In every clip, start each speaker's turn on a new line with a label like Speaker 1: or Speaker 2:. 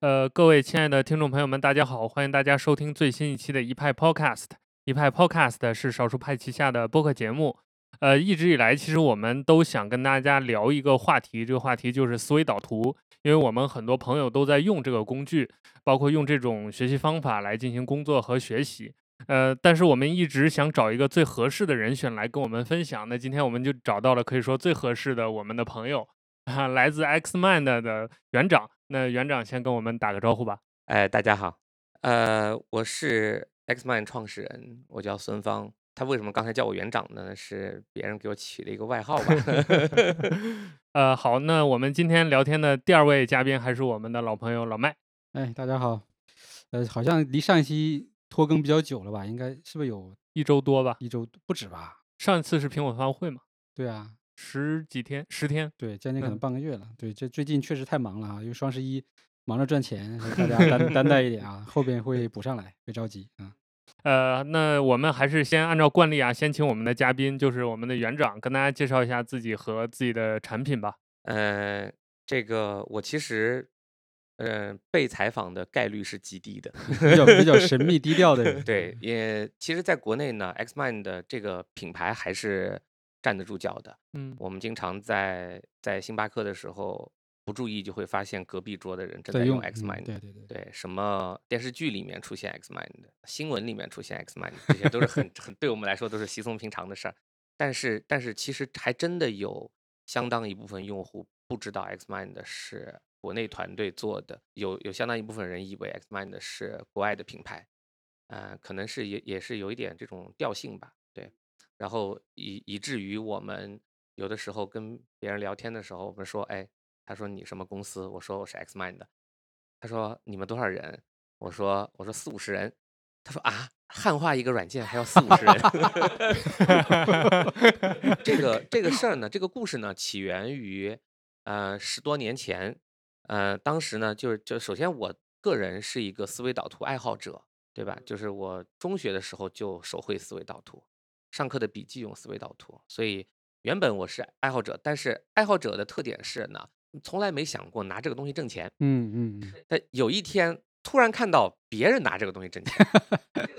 Speaker 1: 呃，各位亲爱的听众朋友们，大家好，欢迎大家收听最新一期的一派 Podcast。一派 Podcast 是少数派旗下的播客节目。呃，一直以来，其实我们都想跟大家聊一个话题，这个话题就是思维导图，因为我们很多朋友都在用这个工具，包括用这种学习方法来进行工作和学习。呃，但是我们一直想找一个最合适的人选来跟我们分享。那今天我们就找到了可以说最合适的我们的朋友，啊，来自 Xmind 的园长。那园长先跟我们打个招呼吧。
Speaker 2: 哎，大家好，呃，我是 Xmind 创始人，我叫孙芳。他为什么刚才叫我园长呢？是别人给我起了一个外号吧。
Speaker 1: 呃，好，那我们今天聊天的第二位嘉宾还是我们的老朋友老麦。
Speaker 3: 哎，大家好，呃，好像离上一期拖更比较久了吧？应该是不是有
Speaker 1: 一周多吧？
Speaker 3: 一周不止吧？
Speaker 1: 上一次是苹果发布会嘛？
Speaker 3: 对啊，
Speaker 1: 十几天，十天，
Speaker 3: 对，将近可能半个月了。对，这最近确实太忙了啊，因为双十一忙着赚钱，大家 担担待一点啊，后边会补上来，别着急啊。
Speaker 1: 呃，那我们还是先按照惯例啊，先请我们的嘉宾，就是我们的园长，跟大家介绍一下自己和自己的产品吧。
Speaker 2: 呃，这个我其实，呃，被采访的概率是极低的，
Speaker 3: 比较比较神秘低调的人。
Speaker 2: 对，也其实，在国内呢，Xmind 的这个品牌还是站得住脚的。
Speaker 1: 嗯，
Speaker 2: 我们经常在在星巴克的时候。不注意就会发现隔壁桌的人正在用 Xmind，
Speaker 3: 对对对，
Speaker 2: 对什么电视剧里面出现 Xmind，新闻里面出现 Xmind，这些都是很很对我们来说都是稀松平常的事儿。但是但是其实还真的有相当一部分用户不知道 Xmind 是国内团队做的，有有相当一部分人以为 Xmind 是国外的品牌，呃，可能是也也是有一点这种调性吧，对。然后以以至于我们有的时候跟别人聊天的时候，我们说，哎。他说你什么公司？我说我是 Xmind 的。他说你们多少人？我说我说四五十人。他说啊，汉化一个软件还要四五十人。这个这个事儿呢，这个故事呢，起源于呃十多年前。呃，当时呢，就是就首先我个人是一个思维导图爱好者，对吧？就是我中学的时候就手绘思维导图，上课的笔记用思维导图，所以原本我是爱好者。但是爱好者的特点是呢。从来没想过拿这个东西挣钱，
Speaker 3: 嗯嗯，
Speaker 2: 但有一天突然看到别人拿这个东西挣钱，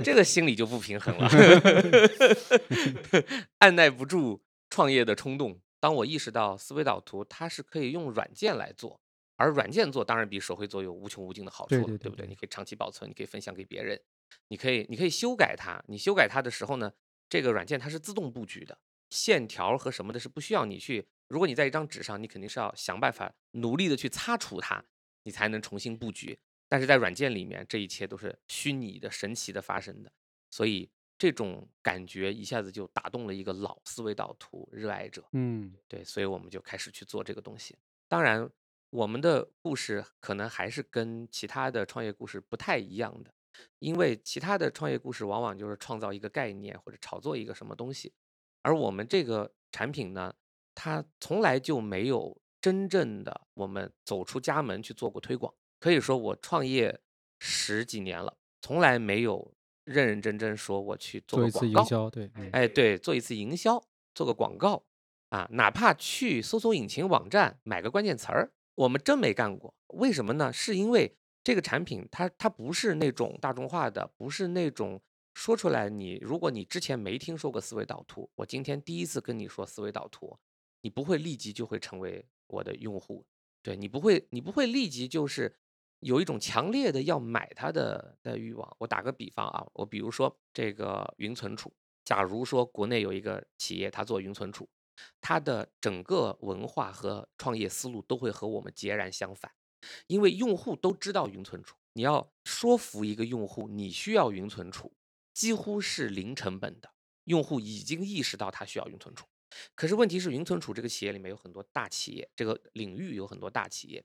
Speaker 2: 这个心里就不平衡了，按耐不住创业的冲动。当我意识到思维导图它是可以用软件来做，而软件做当然比手绘做有无穷无尽的好处，
Speaker 3: 对
Speaker 2: 不对？你可以长期保存，你可以分享给别人，你可以你可以修改它。你修改它的时候呢，这个软件它是自动布局的，线条和什么的是不需要你去。如果你在一张纸上，你肯定是要想办法努力的去擦除它，你才能重新布局。但是在软件里面，这一切都是虚拟的、神奇的发生的，所以这种感觉一下子就打动了一个老思维导图热爱者。
Speaker 3: 嗯，
Speaker 2: 对，所以我们就开始去做这个东西。当然，我们的故事可能还是跟其他的创业故事不太一样的，因为其他的创业故事往往就是创造一个概念或者炒作一个什么东西，而我们这个产品呢？它从来就没有真正的我们走出家门去做过推广，可以说我创业十几年了，从来没有认认真真说我去
Speaker 3: 做
Speaker 2: 一次营
Speaker 3: 销，对，
Speaker 2: 哎，对，做一次营销，做个广告啊，哪怕去搜索引擎网站买个关键词儿，我们真没干过。为什么呢？是因为这个产品它它不是那种大众化的，不是那种说出来你如果你之前没听说过思维导图，我今天第一次跟你说思维导图。你不会立即就会成为我的用户，对你不会，你不会立即就是有一种强烈的要买它的的欲望。我打个比方啊，我比如说这个云存储，假如说国内有一个企业，它做云存储，它的整个文化和创业思路都会和我们截然相反，因为用户都知道云存储，你要说服一个用户你需要云存储，几乎是零成本的，用户已经意识到他需要云存储。可是问题是，云存储这个企业里面有很多大企业，这个领域有很多大企业，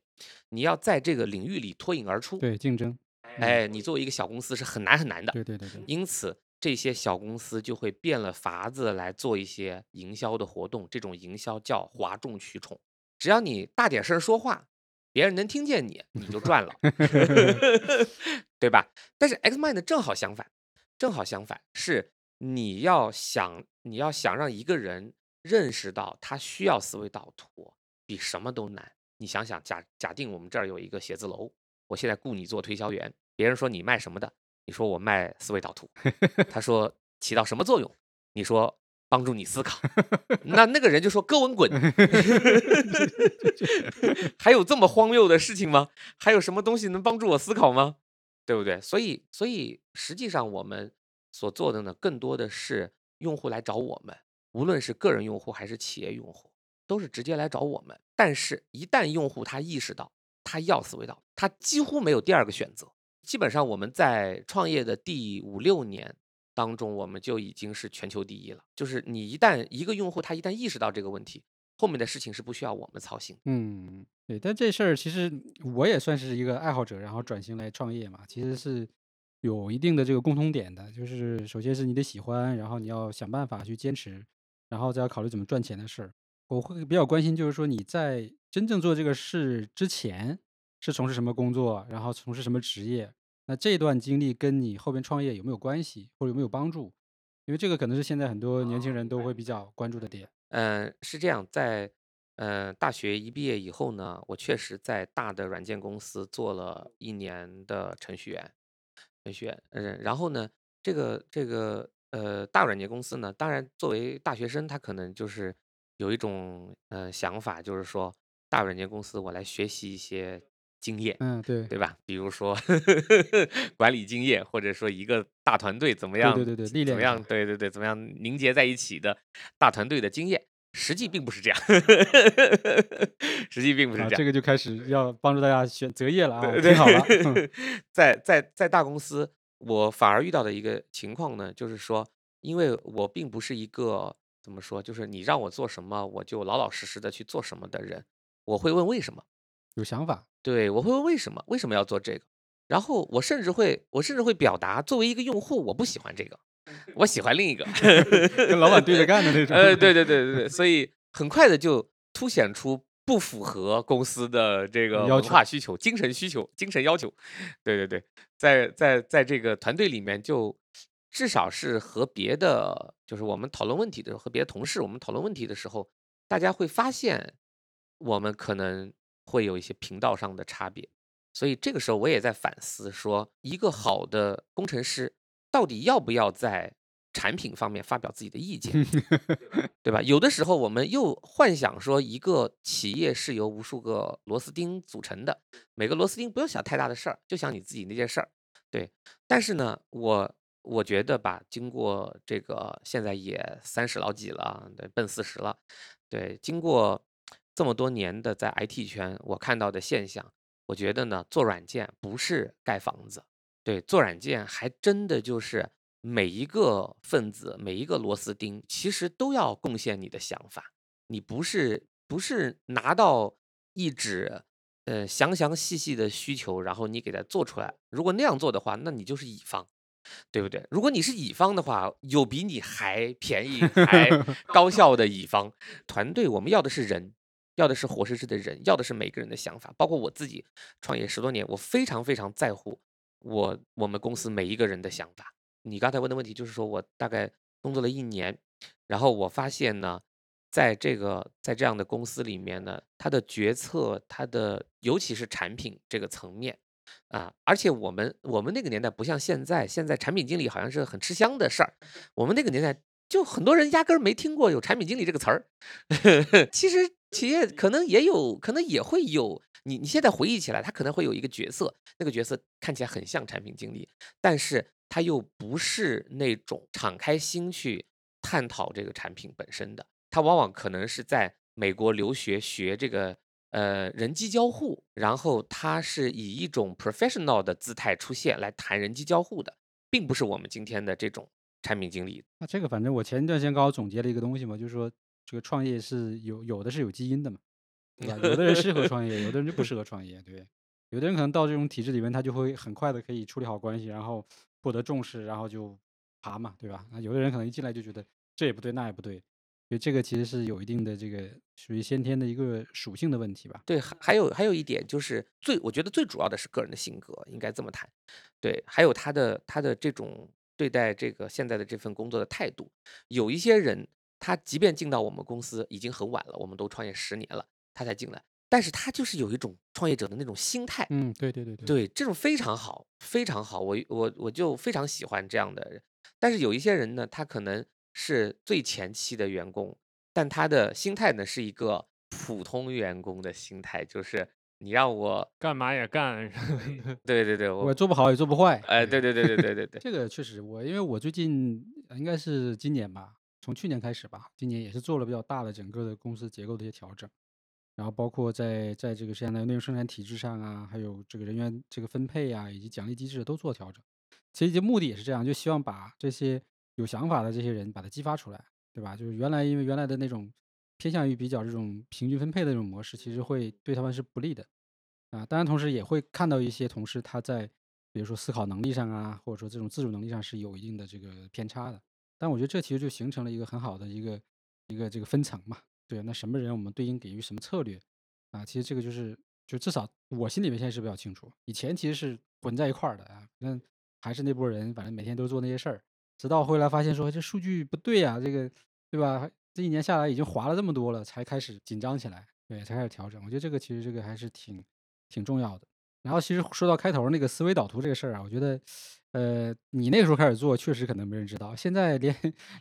Speaker 2: 你要在这个领域里脱颖而出，
Speaker 3: 对竞争，
Speaker 2: 哎，你作为一个小公司是很难很难的，
Speaker 3: 对对对对。
Speaker 2: 因此，这些小公司就会变了法子来做一些营销的活动，这种营销叫哗众取宠，只要你大点声说话，别人能听见你，你就赚了，对吧？但是 Xmind 正好相反，正好相反，是你要想你要想让一个人。认识到他需要思维导图，比什么都难。你想想，假假定我们这儿有一个写字楼，我现在雇你做推销员，别人说你卖什么的，你说我卖思维导图，他说起到什么作用？你说帮助你思考，那那个人就说哥文滚，还有这么荒谬的事情吗？还有什么东西能帮助我思考吗？对不对？所以，所以实际上我们所做的呢，更多的是用户来找我们，无论是个人用户还是企业用户，都是直接来找我们。但是，一旦用户他意识到他要思维导，他几乎没有第二个选择。基本上我们在创业的第五六年当中，我们就已经是全球第一了。就是你一旦一个用户他一旦意识到这个问题，后面的事情是不需要我们操心。
Speaker 3: 嗯，对。但这事儿其实我也算是一个爱好者，然后转型来创业嘛，其实是有一定的这个共通点的。就是首先是你得喜欢，然后你要想办法去坚持，然后再要考虑怎么赚钱的事儿。我会比较关心，就是说你在真正做这个事之前。是从事什么工作，然后从事什么职业？那这段经历跟你后边创业有没有关系，或者有没有帮助？因为这个可能是现在很多年轻人都会比较关注的点。
Speaker 2: 嗯，是这样，在呃大学一毕业以后呢，我确实在大的软件公司做了一年的程序员。程序员，嗯，然后呢，这个这个呃大软件公司呢，当然作为大学生，他可能就是有一种呃想法，就是说大软件公司我来学习一些。经验，
Speaker 3: 嗯，对，
Speaker 2: 对吧？比如说 管理经验，或者说一个大团队怎么样，
Speaker 3: 对对对，
Speaker 2: 怎么样，对对对，怎么样凝结在一起的大团队的经验，实际并不是这样，实际并不是这样。
Speaker 3: 这个就开始要帮助大家选择业了啊，听好了。
Speaker 2: 在在在大公司，我反而遇到的一个情况呢，就是说，因为我并不是一个怎么说，就是你让我做什么，我就老老实实的去做什么的人，我会问为什么。
Speaker 3: 有想法，
Speaker 2: 对我会问为什么？为什么要做这个？然后我甚至会，我甚至会表达，作为一个用户，我不喜欢这个，我喜欢另一个，
Speaker 3: 跟老板对着干的那 种。
Speaker 2: 呃，对对对对对，所以很快的就凸显出不符合公司的这个文化需求、精神需求、精神要求。对对对，在在在这个团队里面，就至少是和别的，就是我们讨论问题的时候，和别的同事我们讨论问题的时候，大家会发现我们可能。会有一些频道上的差别，所以这个时候我也在反思，说一个好的工程师到底要不要在产品方面发表自己的意见，对吧？有的时候我们又幻想说，一个企业是由无数个螺丝钉组成的，每个螺丝钉不用想太大的事儿，就想你自己那件事儿，对。但是呢，我我觉得吧，经过这个现在也三十老几了，对，奔四十了，对，经过。这么多年的在 IT 圈，我看到的现象，我觉得呢，做软件不是盖房子，对，做软件还真的就是每一个分子、每一个螺丝钉，其实都要贡献你的想法。你不是不是拿到一纸呃详详细细的需求，然后你给它做出来。如果那样做的话，那你就是乙方，对不对？如果你是乙方的话，有比你还便宜、还 高效的乙方团队。我们要的是人。要的是活生生的人，要的是每个人的想法，包括我自己创业十多年，我非常非常在乎我我们公司每一个人的想法。你刚才问的问题就是说我大概工作了一年，然后我发现呢，在这个在这样的公司里面呢，他的决策，他的尤其是产品这个层面啊，而且我们我们那个年代不像现在，现在产品经理好像是很吃香的事儿，我们那个年代就很多人压根儿没听过有产品经理这个词儿，其实。企业可能也有可能也会有你，你现在回忆起来，他可能会有一个角色，那个角色看起来很像产品经理，但是他又不是那种敞开心去探讨这个产品本身的，他往往可能是在美国留学学这个呃人机交互，然后他是以一种 professional 的姿态出现来谈人机交互的，并不是我们今天的这种产品经理。
Speaker 3: 那这个反正我前一段时间刚好总结了一个东西嘛，就是说。这个创业是有有的是有基因的嘛，对吧？有的人适合创业，有的人就不适合创业，对。有的人可能到这种体制里面，他就会很快的可以处理好关系，然后获得重视，然后就爬嘛，对吧？那有的人可能一进来就觉得这也不对，那也不对，所以这个其实是有一定的这个属于先天的一个属性的问题吧。
Speaker 2: 对，还还有还有一点就是最我觉得最主要的是个人的性格，应该这么谈。对，还有他的他的这种对待这个现在的这份工作的态度，有一些人。他即便进到我们公司已经很晚了，我们都创业十年了，他才进来，但是他就是有一种创业者的那种心态。
Speaker 3: 嗯，对对对对，
Speaker 2: 对，这种非常好，非常好，我我我就非常喜欢这样的人。但是有一些人呢，他可能是最前期的员工，但他的心态呢是一个普通员工的心态，就是你让我
Speaker 1: 干嘛也干，
Speaker 2: 对对对，我
Speaker 3: 我做不好也做不坏。
Speaker 2: 哎，对 对对对对对对，
Speaker 3: 这个确实，我因为我最近呃应该是今年吧，从去年开始吧，今年也是做了比较大的整个的公司结构的一些调整，然后包括在在这个相当于内容生产体制上啊，还有这个人员这个分配啊，以及奖励机制都做调整。其实目的也是这样，就希望把这些有想法的这些人把它激发出来，对吧？就是原来因为原来的那种偏向于比较这种平均分配的这种模式，其实会对他们是不利的啊。当然，同时也会看到一些同事他在比如说思考能力上啊，或者说这种自主能力上是有一定的这个偏差的。但我觉得这其实就形成了一个很好的一个一个这个分层嘛。对，那什么人我们对应给予什么策略啊？其实这个就是就至少我心里面现在是比较清楚，以前其实是混在一块儿的啊，那还是那波人，反正每天都做那些事儿，直到后来发现说这数据不对呀、这个对吧？这一年下来已经滑了这么多了，才开始紧张起来，对，才开始调整。我觉得这个其实这个还是挺挺重要的。然后其实说到开头那个思维导图这个事儿啊，我觉得，呃，你那个时候开始做，确实可能没人知道，现在连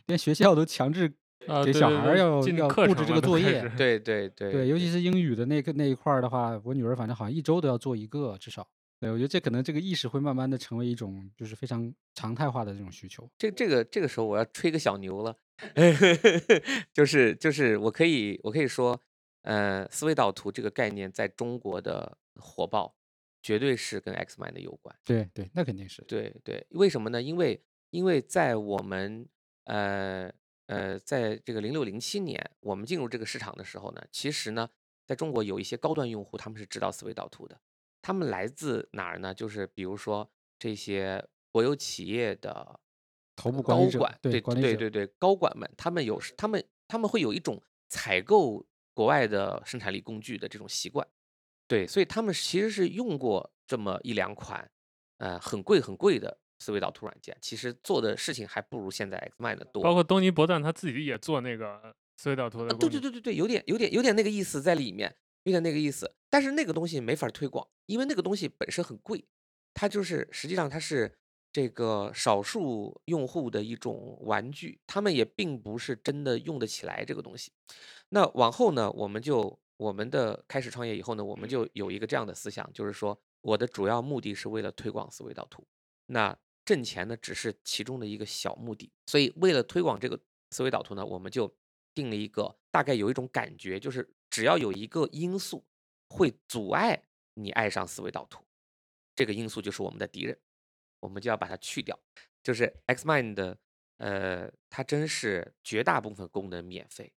Speaker 3: 连学校都强制
Speaker 1: 啊，
Speaker 3: 给小孩儿要
Speaker 1: 进
Speaker 3: 要布置这个作业
Speaker 2: 对对对
Speaker 3: 对，尤其是英语的那个那一块儿的话，我女儿反正好像一周都要做一个，至少。对，我觉得这可能这个意识会慢慢的成为一种就是非常常态化的这种需求。
Speaker 2: 这这个这个时候我要吹个小牛了，就是就是我可以我可以说，呃，思维导图这个概念在中国的火爆，绝对是跟 Xmind 有关。
Speaker 3: 对对，那肯定是。
Speaker 2: 对对，为什么呢？因为因为在我们呃呃，在这个零六零七年我们进入这个市场的时候呢，其实呢，在中国有一些高端用户，他们是知道思维导图的，他们来自哪儿呢？就是比如说这些国有企业的
Speaker 3: 头部
Speaker 2: 高
Speaker 3: 管
Speaker 2: 对
Speaker 3: 对
Speaker 2: 对对，高管们，他们有他们他们会有一种采购国外的生产力工具的这种习惯，对，所以他们其实是用过这么一两款，呃，很贵很贵的思维导图软件，其实做的事情还不如现在 Xmind 多。
Speaker 1: 包括东尼伯赞他自己也做那个思维导图的
Speaker 2: 啊，
Speaker 1: 工具，
Speaker 2: 对对对对对，有点有点有点那个意思在里面，有点那个意思。但是那个东西没法推广，因为那个东西本身很贵，它就是实际上它是这个少数用户的一种玩具，他们也并不是真的用得起来这个东西。那往后呢，我们就我们的开始创业以后呢，我们就有一个这样的思想，就是说我的主要目的是为了推广思维导图，那挣钱呢只是其中的一个小目的。所以为了推广这个思维导图呢，我们就定了一个大概有一种感觉，就是只要有一个因素会阻碍你爱上思维导图，这个因素就是我们的敌人，我们就要把它去掉。就是 Xmind 的，呃，它真是绝大部分功能免费，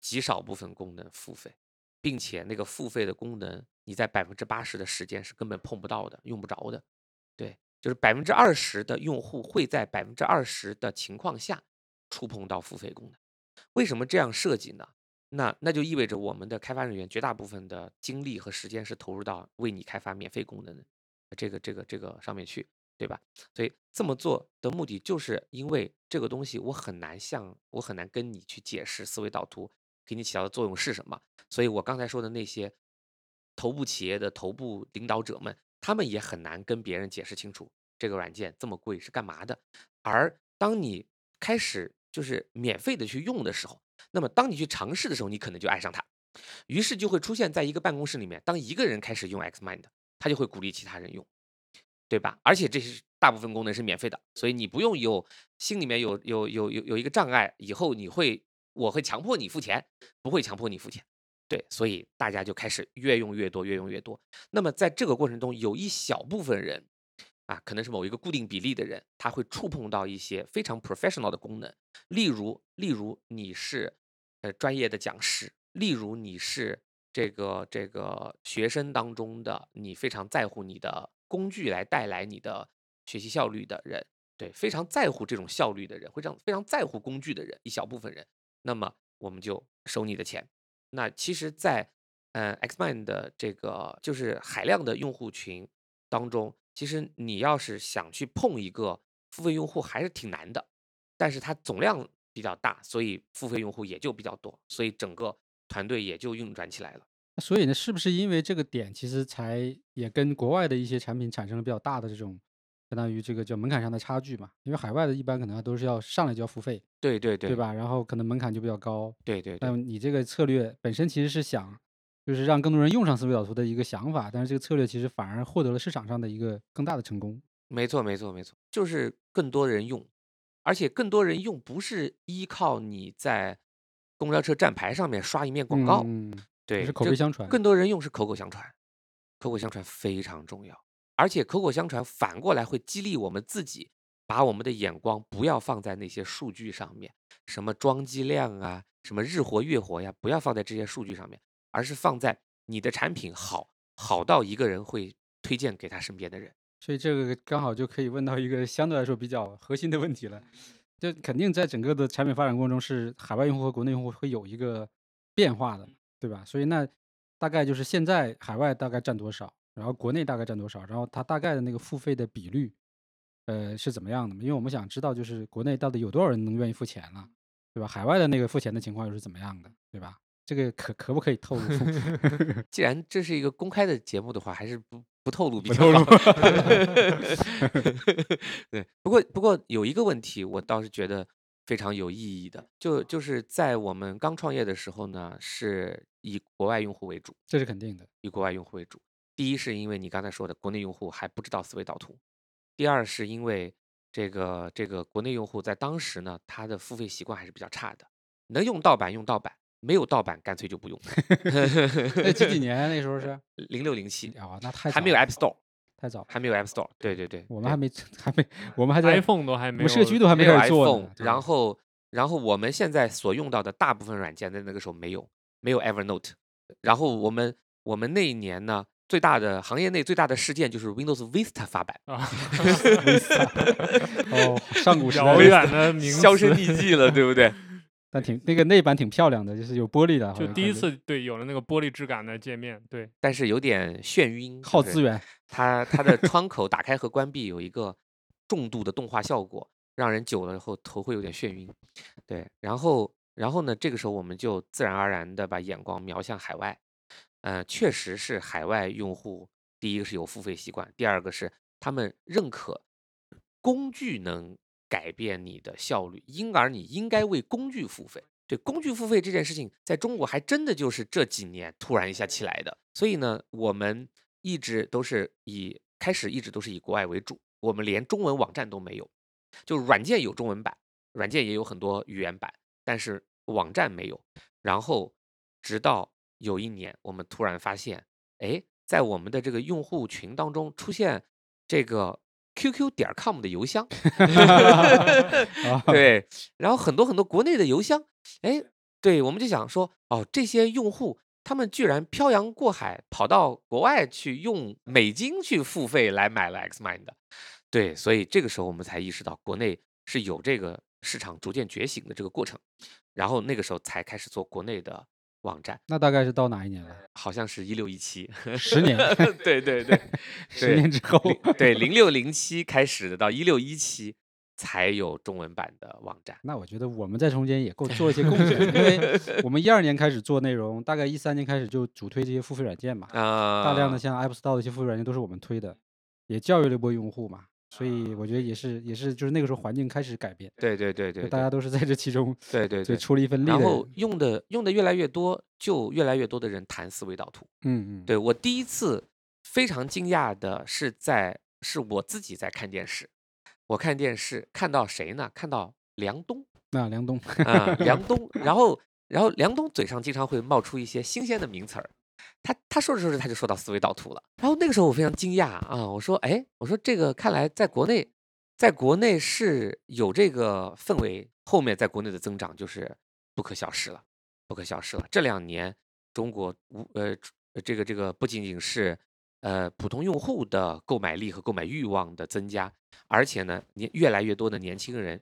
Speaker 2: 极少部分功能付费，并且那个付费的功能，你在百分之八十的时间是根本碰不到的，用不着的。对，就是百分之二十的用户会在百分之二十的情况下触碰到付费功能。为什么这样设计呢？那那就意味着我们的开发人员绝大部分的精力和时间是投入到为你开发免费功能的这个这个这个上面去，对吧？所以这么做的目的，就是因为这个东西我很难向我很难跟你去解释思维导图给你起到的作用是什么。所以我刚才说的那些头部企业的头部领导者们，他们也很难跟别人解释清楚这个软件这么贵是干嘛的。而当你开始就是免费的去用的时候，那么当你去尝试的时候，你可能就爱上它。于是就会出现在一个办公室里面，当一个人开始用 Xmind，他就会鼓励其他人用，对吧？而且这是大部分功能是免费的，所以你不用有心里面有有有有有一个障碍，以后你会我会强迫你付钱，不会强迫你付钱。对，所以大家就开始越用越多，越用越多。那么在这个过程中，有一小部分人啊，可能是某一个固定比例的人，他会触碰到一些非常 professional 的功能，例如，例如你是呃专业的讲师，例如你是这个这个学生当中的你非常在乎你的工具来带来你的学习效率的人，对，非常在乎这种效率的人，会非常非常在乎工具的人，一小部分人，那么我们就收你的钱。那其实在，呃 Xmind 的这个就是海量的用户群当中，其实你要是想去碰一个付费用户还是挺难的，但是它总量比较大，所以付费用户也就比较多，所以整个团队也就运转起来了。
Speaker 3: 所以呢，是不是因为这个点，其实才也跟国外的一些产品产生了比较大的这种，相当于这个叫门槛上的差距嘛？因为海外的一般可能都是要上来就要付费，
Speaker 2: 对对对，
Speaker 3: 对？吧？然后可能门槛就比较高。
Speaker 2: 对对对，
Speaker 3: 那你这个策略本身其实是想，就是让更多人用上思维导图的一个想法，但是这个策略其实反而获得了市场上的一个更大的成功。
Speaker 2: 没错没错没错，就是更多人用，而且更多人用不是依靠你在公交车站牌上面刷一面广告，
Speaker 3: 嗯，
Speaker 2: 对，
Speaker 3: 是口
Speaker 2: 就
Speaker 3: 碑相传。
Speaker 2: 更多人用是口口相传，口口相传非常重要，而且口口相传反过来会激励我们自己，把我们的眼光不要放在那些数据上面，什么装机量啊，什么日活月活呀，不要放在这些数据上面，而是放在你的产品好，好到一个人会推荐给他身边的人。
Speaker 3: 所以这个刚好就可以问到一个相对来说比较核心的问题了，就肯定在整个的产品发展过程中，是海外用户和国内用户会有一个变化的，对吧？所以那大概就是现在海外大概占多少，然后国内大概占多少，然后它大概的那个付费的比率，呃，是怎么样的嘛？因为我们想知道，就是国内到底有多少人能愿意付钱了，对吧？海外的那个付钱的情况又是怎么样的，对吧？这个可可不可以透露？
Speaker 2: 既然这是一个公开的节目的话，还是不不透露比
Speaker 3: 不透露
Speaker 2: 较好。对，不过不过有一个问题，我倒是觉得非常有意义的，就就是在我们刚创业的时候呢，是以国外用户为主，
Speaker 3: 这是肯定的。
Speaker 2: 以国外用户为主。第一是因为你刚才说的，国内用户还不知道思维导图；第二是因为这个这个国内用户在当时呢，他的付费习惯还是比较差的，能用盗版用盗版，没有盗版干脆就不用。
Speaker 3: 那几几年那时 候是？
Speaker 2: 零六零七
Speaker 3: 啊，那太
Speaker 2: 还没有 App Store，
Speaker 3: 太早了，
Speaker 2: 还没有 App Store。对对对，
Speaker 3: 我们还没 还没，我们还在
Speaker 1: iPhone 都还没有，
Speaker 3: 我们社区都还
Speaker 2: 没有 iPhone，然后然后我们现在所用到的大部分软件在那个时候没有，没有 Evernote。然后我们我们那一年呢，最大的行业内最大的事件就是 Windows Vista 发版，
Speaker 1: 啊，
Speaker 3: 哦，上古时代
Speaker 1: 遥远的名
Speaker 2: 销声匿迹了，对不对？
Speaker 3: 但挺那个内版挺漂亮的，就是有玻璃的，
Speaker 1: 就第一次对有了那个玻璃质感的界面，对，
Speaker 2: 但是有点眩晕，
Speaker 3: 耗资源。
Speaker 2: 它它的窗口打开和关闭有一个重度的动画效果，让人久了以后头会有点眩晕。对，然后然后呢，这个时候我们就自然而然的把眼光瞄向海外。呃，确实是海外用户，第一个是有付费习惯，第二个是他们认可工具能改变你的效率，因而你应该为工具付费。对工具付费这件事情，在中国还真的就是这几年突然一下起来的。所以呢，我们一直都是以开始一直都是以国外为主，我们连中文网站都没有，就软件有中文版，软件也有很多语言版，但是网站没有。然后直到有一年，我们突然发现，哎，在我们的这个用户群当中出现这个 QQ 点 com 的邮箱，
Speaker 3: 啊
Speaker 2: 对，然后很多很多国内的邮箱，哎，对，我们就想说，哦，这些用户他们居然漂洋过海跑到国外去用美金去付费来买了 Xmind，对，所以这个时候我们才意识到国内是有这个市场逐渐觉醒的这个过程，然后那个时候才开始做国内的网站，
Speaker 3: 那大概是到哪一年了？
Speaker 2: 好像是一六一七，
Speaker 3: 十年，
Speaker 2: 对对对，
Speaker 3: 十年之后，
Speaker 2: 对零六零七开始的，到一六一七才有中文版的网站。
Speaker 3: 那我觉得我们在中间也够做一些贡 献，因为我们一二年开始做内容，大概一三年开始就主推这些付费软件嘛，
Speaker 2: 啊，
Speaker 3: 大量的像 App Store 的一些付费软件都是我们推的，也教育了一波用户嘛，所以我觉得也是也是就是那个时候环境开始改变，
Speaker 2: 对对对对，
Speaker 3: 就大家都是在这其中
Speaker 2: 对对对，
Speaker 3: 出了一份。力
Speaker 2: 然后，用的用的越来越多，就越来越多的人谈思维导图。
Speaker 3: 嗯嗯，
Speaker 2: 对我第一次非常惊讶的是在是我自己在看电视，我看电视看到谁呢？看到梁冬
Speaker 3: 那梁冬，
Speaker 2: 啊、梁。冬，然后然后梁冬嘴上经常会冒出一些新鲜的名词儿，他他说着说着他就说到思维导图了，然后那个时候我非常惊讶啊，我说哎，我说这个看来在国内，在国内是有这个氛围，后面在国内的增长就是不可小视了，不可小视了。这两年中国无呃这个这个不仅仅是呃普通用户的购买力和购买欲望的增加，而且呢年越来越多的年轻人。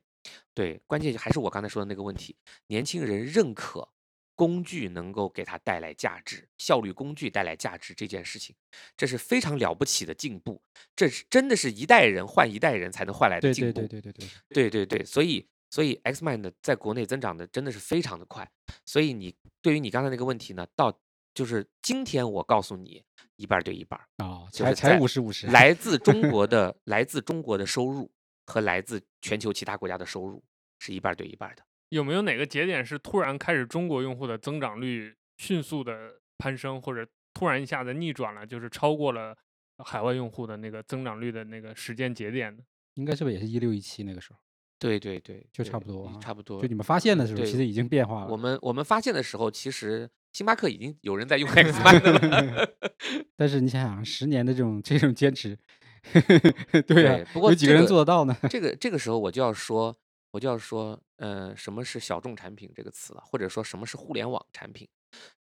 Speaker 2: 对，关键还是我刚才说的那个问题，年轻人认可工具能够给它带来价值，效率工具带来价值这件事情，这是非常了不起的进步，这是真的是一代人换一代人才能换来的进步。
Speaker 3: 对对对对对，
Speaker 2: 对对对，所以所以 Xmind 在国内增长的真的是非常的快，所以你对于你刚才那个问题呢，到就是今天我告诉你一半儿对一半啊，
Speaker 3: 哦，才
Speaker 2: 就是
Speaker 3: 才五十五十，
Speaker 2: 来自中国 的来自中国的收入和来自全球其他国家的收入是一半儿对一半儿的。
Speaker 1: 有没有哪个节点是突然开始中国用户的增长率迅速的攀升，或者突然一下子逆转了，就是超过了海外用户的那个增长率的那个时间节点呢？
Speaker 3: 应该是不是也是一六一七那个时候？
Speaker 2: 对对对，
Speaker 3: 就差不多啊
Speaker 2: 差不多
Speaker 3: 就。你们发现的时候，
Speaker 2: 对
Speaker 3: 其实已经变化了。
Speaker 2: 我们我们发现的时候，其实星巴克已经有人在用 X Mind 了。
Speaker 3: 但是你想想，十年的这种这种坚持，对啊，
Speaker 2: 不过
Speaker 3: 有几个人做得到呢？
Speaker 2: 这个这个时候我就要说，我就要说，呃，什么是小众产品这个词了，或者说什么是互联网产品？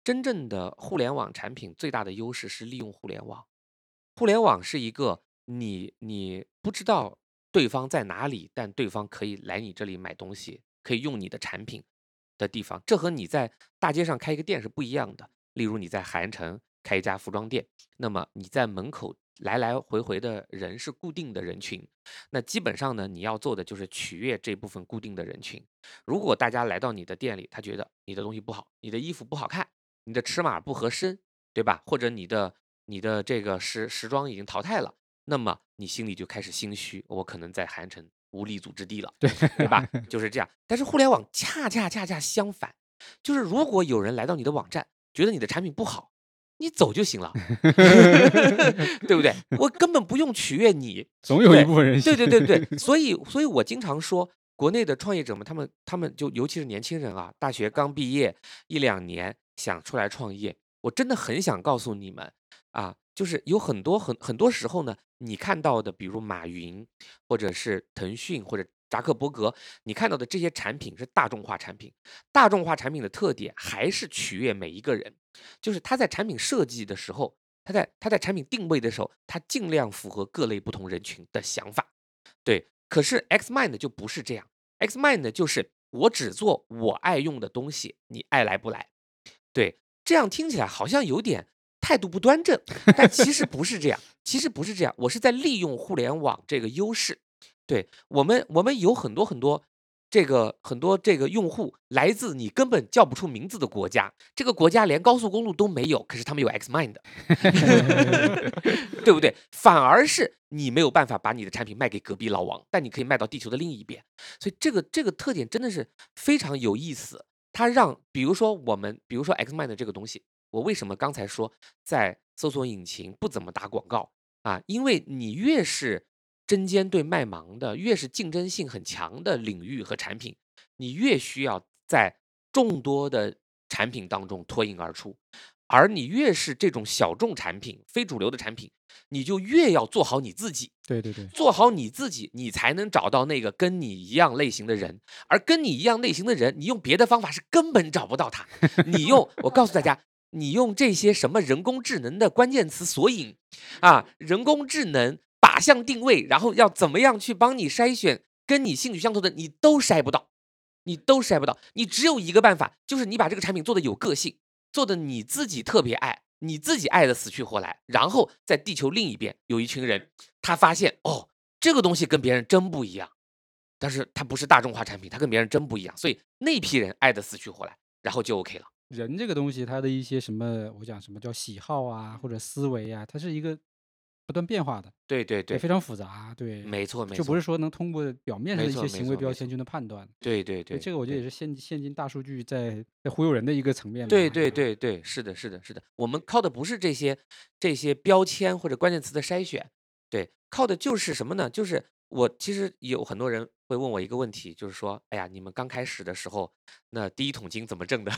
Speaker 2: 真正的互联网产品最大的优势是利用互联网。互联网是一个你你不知道对方在哪里，但对方可以来你这里买东西，可以用你的产品的地方。这和你在大街上开一个店是不一样的。例如你在韩城开一家服装店，那么你在门口来来回回的人是固定的人群，那基本上呢，你要做的就是取悦这部分固定的人群。如果大家来到你的店里，他觉得你的东西不好，你的衣服不好看，你的尺码不合身，对吧？或者你的你的这个时时装已经淘汰了，那么你心里就开始心虚，我可能在韩城无立足之地了，
Speaker 3: 对
Speaker 2: 对吧？就是这样。但是互联网恰恰恰恰相反，就是如果有人来到你的网站，觉得你的产品不好，你走就行了，对不对？我根本不用取悦你，
Speaker 3: 总有一部分人
Speaker 2: 对对对对，所以所以我经常说，国内的创业者们，他们他们就尤其是年轻人啊，大学刚毕业一两年想出来创业，我真的很想告诉你们啊，就是有很多很很多时候呢，你看到的，比如马云或者是腾讯或者扎克伯格，你看到的这些产品是大众化产品，大众化产品的特点还是取悦每一个人，就是他在产品设计的时候。他在他在产品定位的时候，他尽量符合各类不同人群的想法，对。可是 X Mind 就不是这样，X Mind 就是我只做我爱用的东西，你爱来不来？对，这样听起来好像有点态度不端正，但其实不是这样，其实不是这样，我是在利用互联网这个优势。对我们，我们有很多很多这个很多这个用户来自你根本叫不出名字的国家，这个国家连高速公路都没有，可是他们有 X Mind，对不对？反而是你没有办法把你的产品卖给隔壁老王，但你可以卖到地球的另一边。所以这个这个特点真的是非常有意思。它让比如说我们，比如说 X Mind 这个东西，我为什么刚才说在搜索引擎不怎么打广告啊？因为你越是针尖对麦芒的，越是竞争性很强的领域和产品，你越需要在众多的产品当中脱颖而出。而你越是这种小众产品、非主流的产品，你就越要做好你自己。
Speaker 3: 对对对，
Speaker 2: 做好你自己，你才能找到那个跟你一样类型的人。而跟你一样类型的人，你用别的方法是根本找不到他。你用，我告诉大家，你用这些什么人工智能的关键词索引啊，人工智能靶向定位，然后要怎么样去帮你筛选跟你兴趣相投的，你都筛不到，你都筛不到。你只有一个办法，就是你把这个产品做的有个性，做的你自己特别爱。你自己爱的死去活来，然后在地球另一边有一群人，他发现哦，这个东西跟别人真不一样，但是它不是大众化产品，它跟别人真不一样，所以那批人爱的死去活来，然后就 OK 了。
Speaker 3: 人这个东西，它的一些什么，我讲什么叫喜好啊，或者思维啊，它是一个不断变化的，
Speaker 2: 对对对，
Speaker 3: 也非常复杂，对，
Speaker 2: 没错没错，
Speaker 3: 就不是说能通过表面上的一些行为标签就能判断。
Speaker 2: 对对对，
Speaker 3: 这个我觉得也是现现今大数据在在忽悠人的一个层面。
Speaker 2: 对对对对，是的，是的，是的，我们靠的不是这些这些标签或者关键词的筛选，对，靠的就是什么呢？就是我其实有很多人会问我一个问题，就是说，哎呀，你们刚开始的时候，那第一桶金怎么挣的？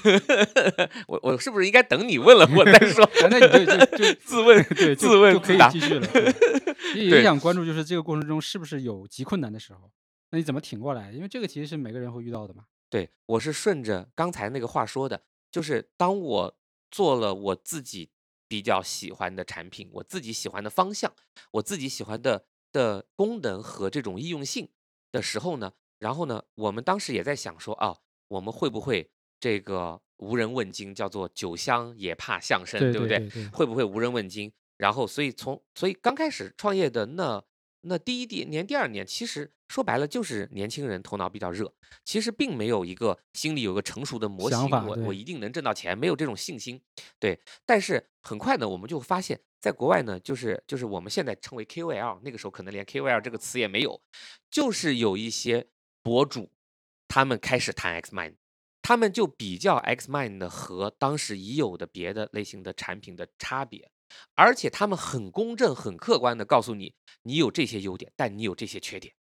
Speaker 2: 我我是不是应该等你问了我再说？
Speaker 3: 啊那你就就就
Speaker 2: 自问
Speaker 3: 对，
Speaker 2: 自问
Speaker 3: 就可以继续了。对 也
Speaker 2: 对
Speaker 3: 也想关注，就是这个过程中是不是有极困难的时候？那你怎么挺过来？因为这个其实是每个人会遇到的嘛。
Speaker 2: 对，我是顺着刚才那个话说的，就是当我做了我自己比较喜欢的产品，我自己喜欢的方向，我自己喜欢的的功能和这种易用性的时候呢，然后呢，我们当时也在想说啊，我们会不会这个无人问津，叫做酒香也怕巷深，
Speaker 3: 对
Speaker 2: 不
Speaker 3: 对
Speaker 2: 会不会无人问津？然后，所以从所以刚开始创业的那那第一第年第二年，其实说白了就是年轻人头脑比较热，其实并没有一个心里有个成熟的模型，我我一定能挣到钱，没有这种信心。对，但是很快呢，我们就发现，在国外呢，就是就是我们现在称为 KOL，那个时候可能连 KOL 这个词也没有，就是有一些博主，他们开始谈 Xmind，他们就比较 Xmind 和当时已有的别的类型的产品的差别，而且他们很公正、很客观的告诉你，你有这些优点，但你有这些缺点。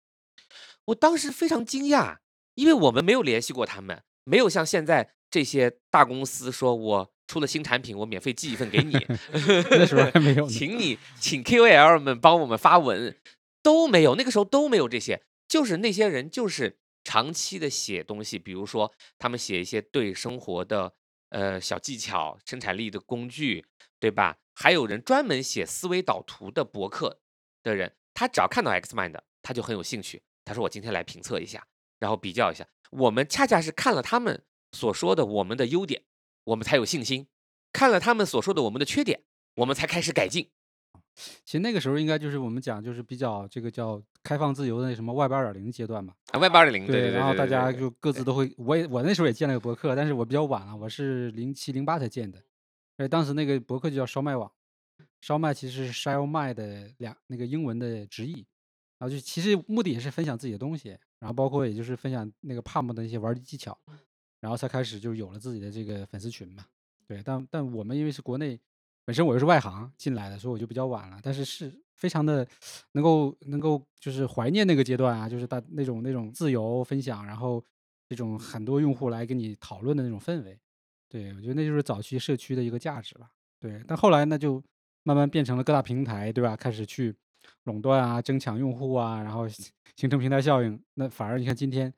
Speaker 2: 我当时非常惊讶，因为我们没有联系过他们，没有像现在这些大公司说我出了新产品，我免费寄一份给你，
Speaker 3: 那时候还没有。
Speaker 2: 请你请 KOL 们帮我们发文，都没有，那个时候都没有这些，就是那些人就是长期的写东西，比如说他们写一些对生活的呃小技巧、生产力的工具，对吧？还有人专门写思维导图的博客的人，他只要看到 Xmind，他就很有兴趣。他说我今天来评测一下，然后比较一下。我们恰恰是看了他们所说的我们的优点，我们才有信心；看了他们所说的我们的缺点，我们才开始改进。
Speaker 3: 其实那个时候应该就是我们讲就是比较这个叫开放自由的那什么 Web 二点零阶段嘛。
Speaker 2: 啊，Web 二点零，对
Speaker 3: 然后大家就各自都会，我也我那时候也建了个博客，但是我比较晚了，我是零七零八才建的，而且当时那个博客就叫烧麦网，烧麦其实是 shell 麦的两那个英文的直译，然后就其实目的也是分享自己的东西，然后包括也就是分享那个 Palm 的一些玩儿技巧，然后才开始就有了自己的这个粉丝群嘛。对，但但我们因为是国内，本身我又是外行进来的，所以我就比较晚了，但是是非常的能够能够就是怀念那个阶段啊，就是大那种那种自由分享，然后这种很多用户来跟你讨论的那种氛围。对，我觉得那就是早期社区的一个价值吧。对，但后来呢，就慢慢变成了各大平台，对吧？开始去垄断啊，争抢用户啊，然后形成平台效应。那反而你看今天，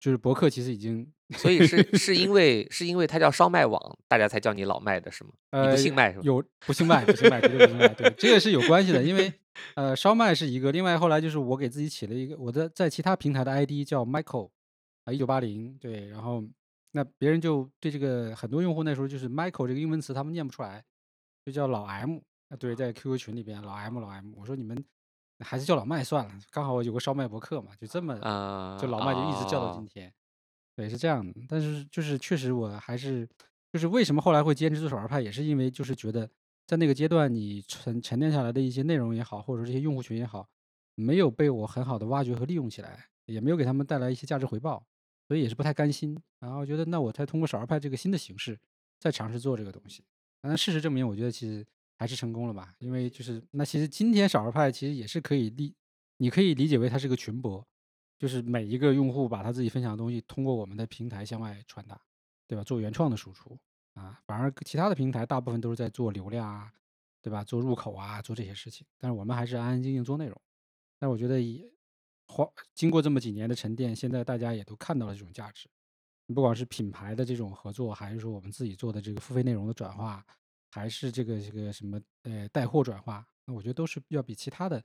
Speaker 3: 就是博客其实已经
Speaker 2: 所以是是因为是因为它叫烧麦网，大家才叫你老麦的是吗？你
Speaker 3: 呃
Speaker 2: 不姓麦是吗？
Speaker 3: 有不姓麦，不姓麦，绝对不姓麦。对，这个是有关系的，因为呃，烧麦是一个，另外后来就是我给自己起了一个，我的在其他平台的 ID 叫 Michael 啊，一九八零，对，然后那别人就对这个很多用户那时候就是 Michael 这个英文词他们念不出来，就叫老 M 啊，对，在 QQ 群里边老 M 老 M，我说你们还是叫老麦算了，刚好有个烧麦博客嘛，就这么
Speaker 2: 啊，
Speaker 3: 就老麦就一直叫到今
Speaker 2: 哦
Speaker 3: 天。对，是这样的。但是就是确实我还是就是为什么后来会坚持做少儿派，也是因为就是觉得在那个阶段你沉沉淀下来的一些内容也好，或者说这些用户群也好，没有被我很好的挖掘和利用起来，也没有给他们带来一些价值回报，所以也是不太甘心。然后觉得那我才通过少儿派这个新的形式再尝试做这个东西。但事实证明，我觉得其实还是成功了吧，因为就是那其实今天少儿派其实也是可以理，你可以理解为它是个群博。就是每一个用户把他自己分享的东西通过我们的平台向外传达，对吧？做原创的输出啊，反而其他的平台大部分都是在做流量啊，对吧？做入口啊，做这些事情，但是我们还是安安静静做内容。但我觉得也花经过这么几年的沉淀，现在大家也都看到了这种价值。不管是品牌的这种合作，还是说我们自己做的这个付费内容的转化，还是这个这个什么呃带货转化，那我觉得都是要比其他的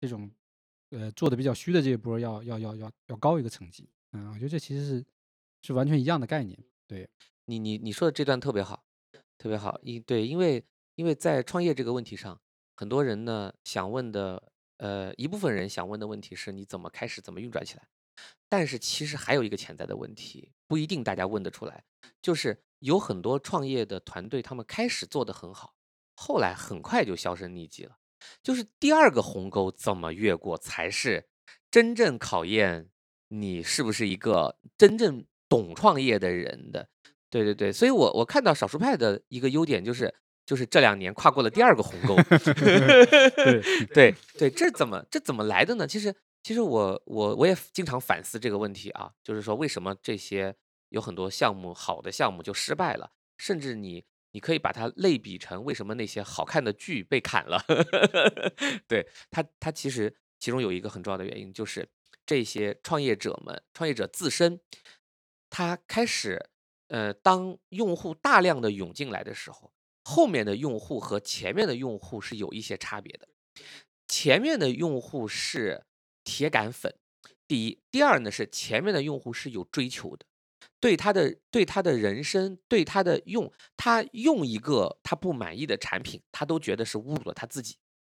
Speaker 3: 这种呃做的比较虚的这一波要要要要要高一个层级。嗯，我觉得这其实是是完全一样的概念。对，
Speaker 2: 你你你说的这段特别好，特别好。因对，因为因为在创业这个问题上，很多人呢想问的，呃，一部分人想问的问题是你怎么开始，怎么运转起来。但是其实还有一个潜在的问题，不一定大家问得出来，就是有很多创业的团队，他们开始做得很好，后来很快就销声匿迹了。就是第二个鸿沟怎么越过，才是真正考验你是不是一个真正懂创业的人的。对对对，所以我我看到少数派的一个优点就是，就是这两年跨过了第二个鸿沟。
Speaker 3: 对
Speaker 2: 对对，这怎么这怎么来的呢？其实其实我我我也经常反思这个问题啊，就是说为什么这些有很多项目好的项目就失败了，甚至你你可以把它类比成为什么那些好看的剧被砍了。对它它其实其中有一个很重要的原因就是这些创业者们，创业者自身，他开始呃，当用户大量的涌进来的时候，后面的用户和前面的用户是有一些差别的。前面的用户是铁杆粉，第一，第二呢是前面的用户是有追求的，对他的对他的人生，对他的用，他用一个他不满意的产品，他都觉得是侮辱了他自己。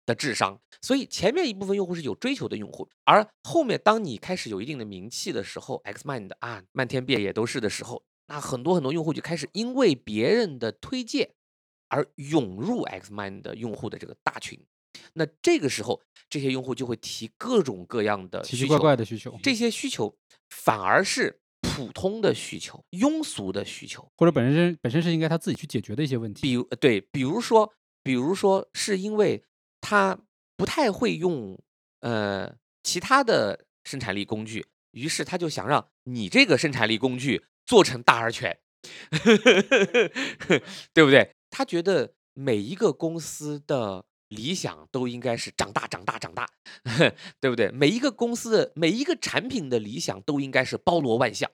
Speaker 2: 的智商。所以前面一部分用户是有追求的用户，而后面当你开始有一定的名气的时候，Xmind 啊漫天遍野都是的时候，那很多很多用户就开始因为别人的推荐而涌入 Xmind 的用户的这个大群。那这个时候，这些用户就会提各种各样的
Speaker 3: 奇奇怪，怪的需求，
Speaker 2: 这些需求反而是普通的需求、庸俗的需求。
Speaker 3: 或者本身本身是应该他自己去解决的一些问题。
Speaker 2: 比如呃对，比如说，比如说是因为他不太会用呃其他的生产力工具，于是他就想让你这个生产力工具做成大而全，对不对？他觉得每一个公司的理想都应该是长大、长大、长大，对不对？每一个公司的每一个产品的理想都应该是包罗万象。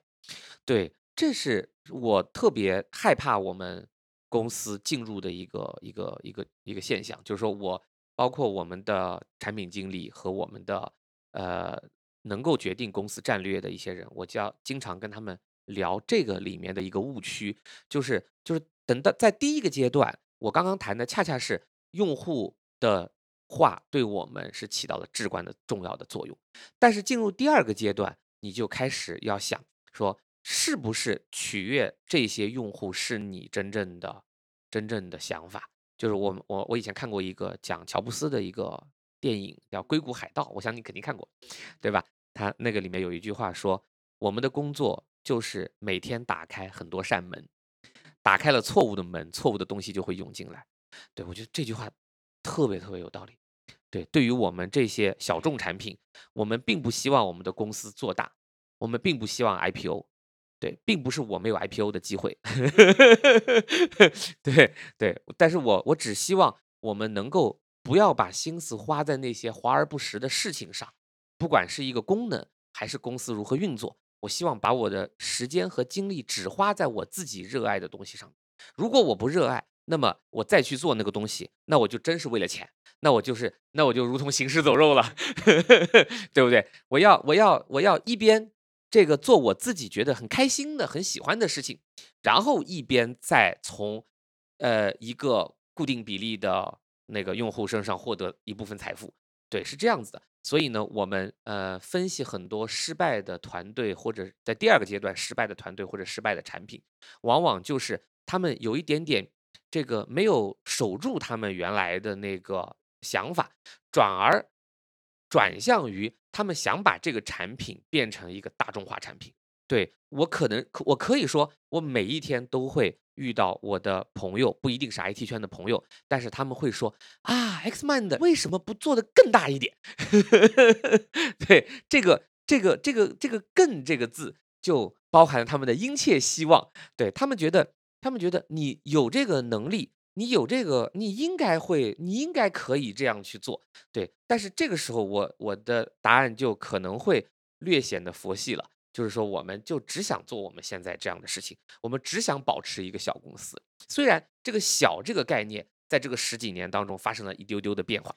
Speaker 2: 对，这是我特别害怕我们公司进入的一个一个一个一个现象，就是说我包括我们的产品经理和我们的呃能够决定公司战略的一些人，我就要经常跟他们聊这个里面的一个误区，就是就是等到在第一个阶段，我刚刚谈的恰恰是用户的话对我们是起到了至关的重要的作用，但是进入第二个阶段，你就开始要想说，是不是取悦这些用户是你真正的真正的想法？就是我我我以前看过一个讲乔布斯的一个电影叫《硅谷海盗》，我想你肯定看过，对吧？他那个里面有一句话说，我们的工作就是每天打开很多扇门，打开了错误的门，错误的东西就会涌进来。对我觉得这句话特别特别有道理。对，对于我们这些小众产品，我们并不希望我们的公司做大，我们并不希望 IPO。对，并不是我没有 IPO 的机会，对对，但是我我只希望我们能够不要把心思花在那些华而不实的事情上，不管是一个功能还是公司如何运作，我希望把我的时间和精力只花在我自己热爱的东西上。如果我不热爱，那么我再去做那个东西，那我就真是为了钱，那我就是那我就如同行尸走肉了，对不对？我要我要我要一边这个做我自己觉得很开心的、很喜欢的事情，然后一边再从呃一个固定比例的那个用户身上获得一部分财富。对，是这样子的。所以呢，我们呃分析很多失败的团队，或者在第二个阶段失败的团队或者失败的产品，往往就是他们有一点点这个没有守住他们原来的那个想法，转而转向于他们想把这个产品变成一个大众化产品。对我可能可我可以说，我每一天都会遇到我的朋友，不一定是 IT 圈的朋友，但是他们会说啊，Xmind 为什么不做的更大一点？对这个这个这个这个“更”这个字，就包含了他们的殷切希望。对他们觉得，他们觉得你有这个能力，你有这个，你应该会，你应该可以这样去做。对，但是这个时候，我我的答案就可能会略显得佛系了。就是说，我们就只想做我们现在这样的事情，我们只想保持一个小公司。虽然这个“小”这个概念在这个十几年当中发生了一丢丢的变化，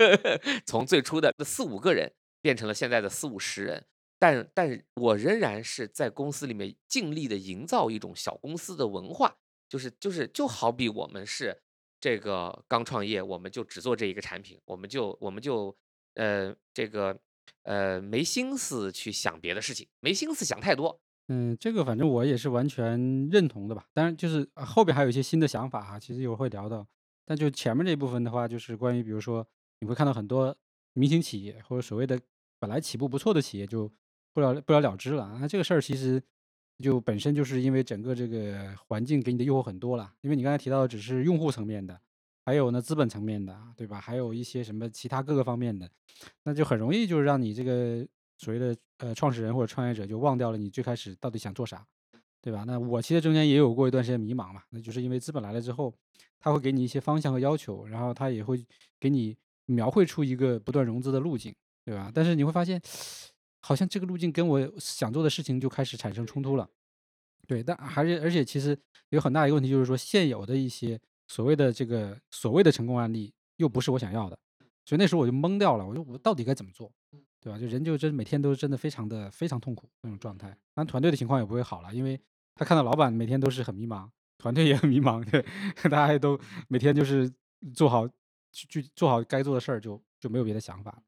Speaker 2: 从最初的四五个人变成了现在的四五十人，但但我仍然是在公司里面尽力的营造一种小公司的文化，就是就是就好比我们是这个刚创业，我们就只做这一个产品，我们就我们就呃这个。呃，没心思去想别的事情，没心思想太多。
Speaker 3: 嗯，这个反正我也是完全认同的吧。当然，就是后边还有一些新的想法哈，其实一会儿会聊到。但就前面这部分的话，就是关于比如说你会看到很多明星企业或者所谓的本来起步不错的企业就不了不了了之了。啊这个事儿其实就本身就是因为整个这个环境给你的诱惑很多了。因为你刚才提到的只是用户层面的，还有呢资本层面的，对吧？还有一些什么其他各个方面的，那就很容易就是让你这个所谓的呃创始人或者创业者就忘掉了你最开始到底想做啥，对吧？那我其实中间也有过一段时间迷茫嘛，那就是因为资本来了之后，他会给你一些方向和要求，然后他也会给你描绘出一个不断融资的路径，对吧？但是你会发现，好像这个路径跟我想做的事情就开始产生冲突了，对，但还是而且其实有很大一个问题就是说现有的一些所谓的这个所谓的成功案例又不是我想要的。所以那时候我就懵掉了，我说我到底该怎么做，对吧？就人就真每天都真的非常的非常痛苦那种状态。当然团队的情况也不会好了，因为他看到老板每天都是很迷茫，团队也很迷茫，对，大家都每天就是做好去去做好该做的事儿，就就没有别的想法。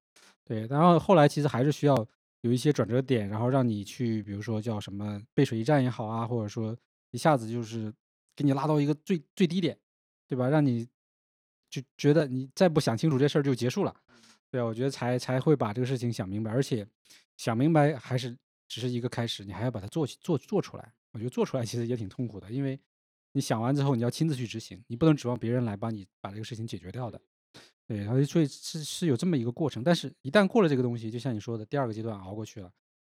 Speaker 3: 对，然后后来其实还是需要有一些转折点，然后让你去，比如说叫什么背水一战也好啊，或者说一下子就是给你拉到一个最最低点，对吧？让你就觉得你再不想清楚这事儿就结束了，对啊，我觉得才才会把这个事情想明白，而且想明白还是只是一个开始，你还要把它做做做出来。我觉得做出来其实也挺痛苦的，因为你想完之后你要亲自去执行，你不能指望别人来帮你把这个事情解决掉的。对，然后所以是是有这么一个过程，但是一旦过了这个东西，就像你说的，第二个阶段熬过去了，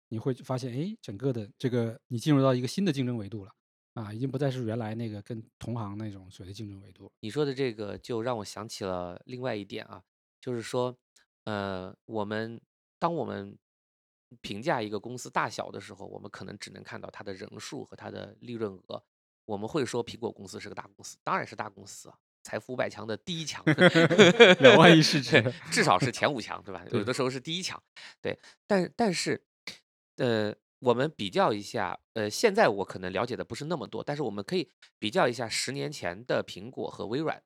Speaker 3: 你会发现，哎，整个的这个你进入到一个新的竞争维度了，啊，已经不再是原来那个跟同行那种所谓的竞争维度。
Speaker 2: 你说的这个就让我想起了另外一点啊，就是说，呃，我们当我们评价一个公司大小的时候，我们可能只能看到它的人数和它的利润额，我们会说苹果公司是个大公司，当然是大公司啊。财富五百强的第一强，
Speaker 3: 两万亿市值，
Speaker 2: 至少是前五强，对吧？有的时候是第一强，对。但但是，呃，我们比较一下，呃，现在我可能了解的不是那么多，但是我们可以比较一下十年前的苹果和微软，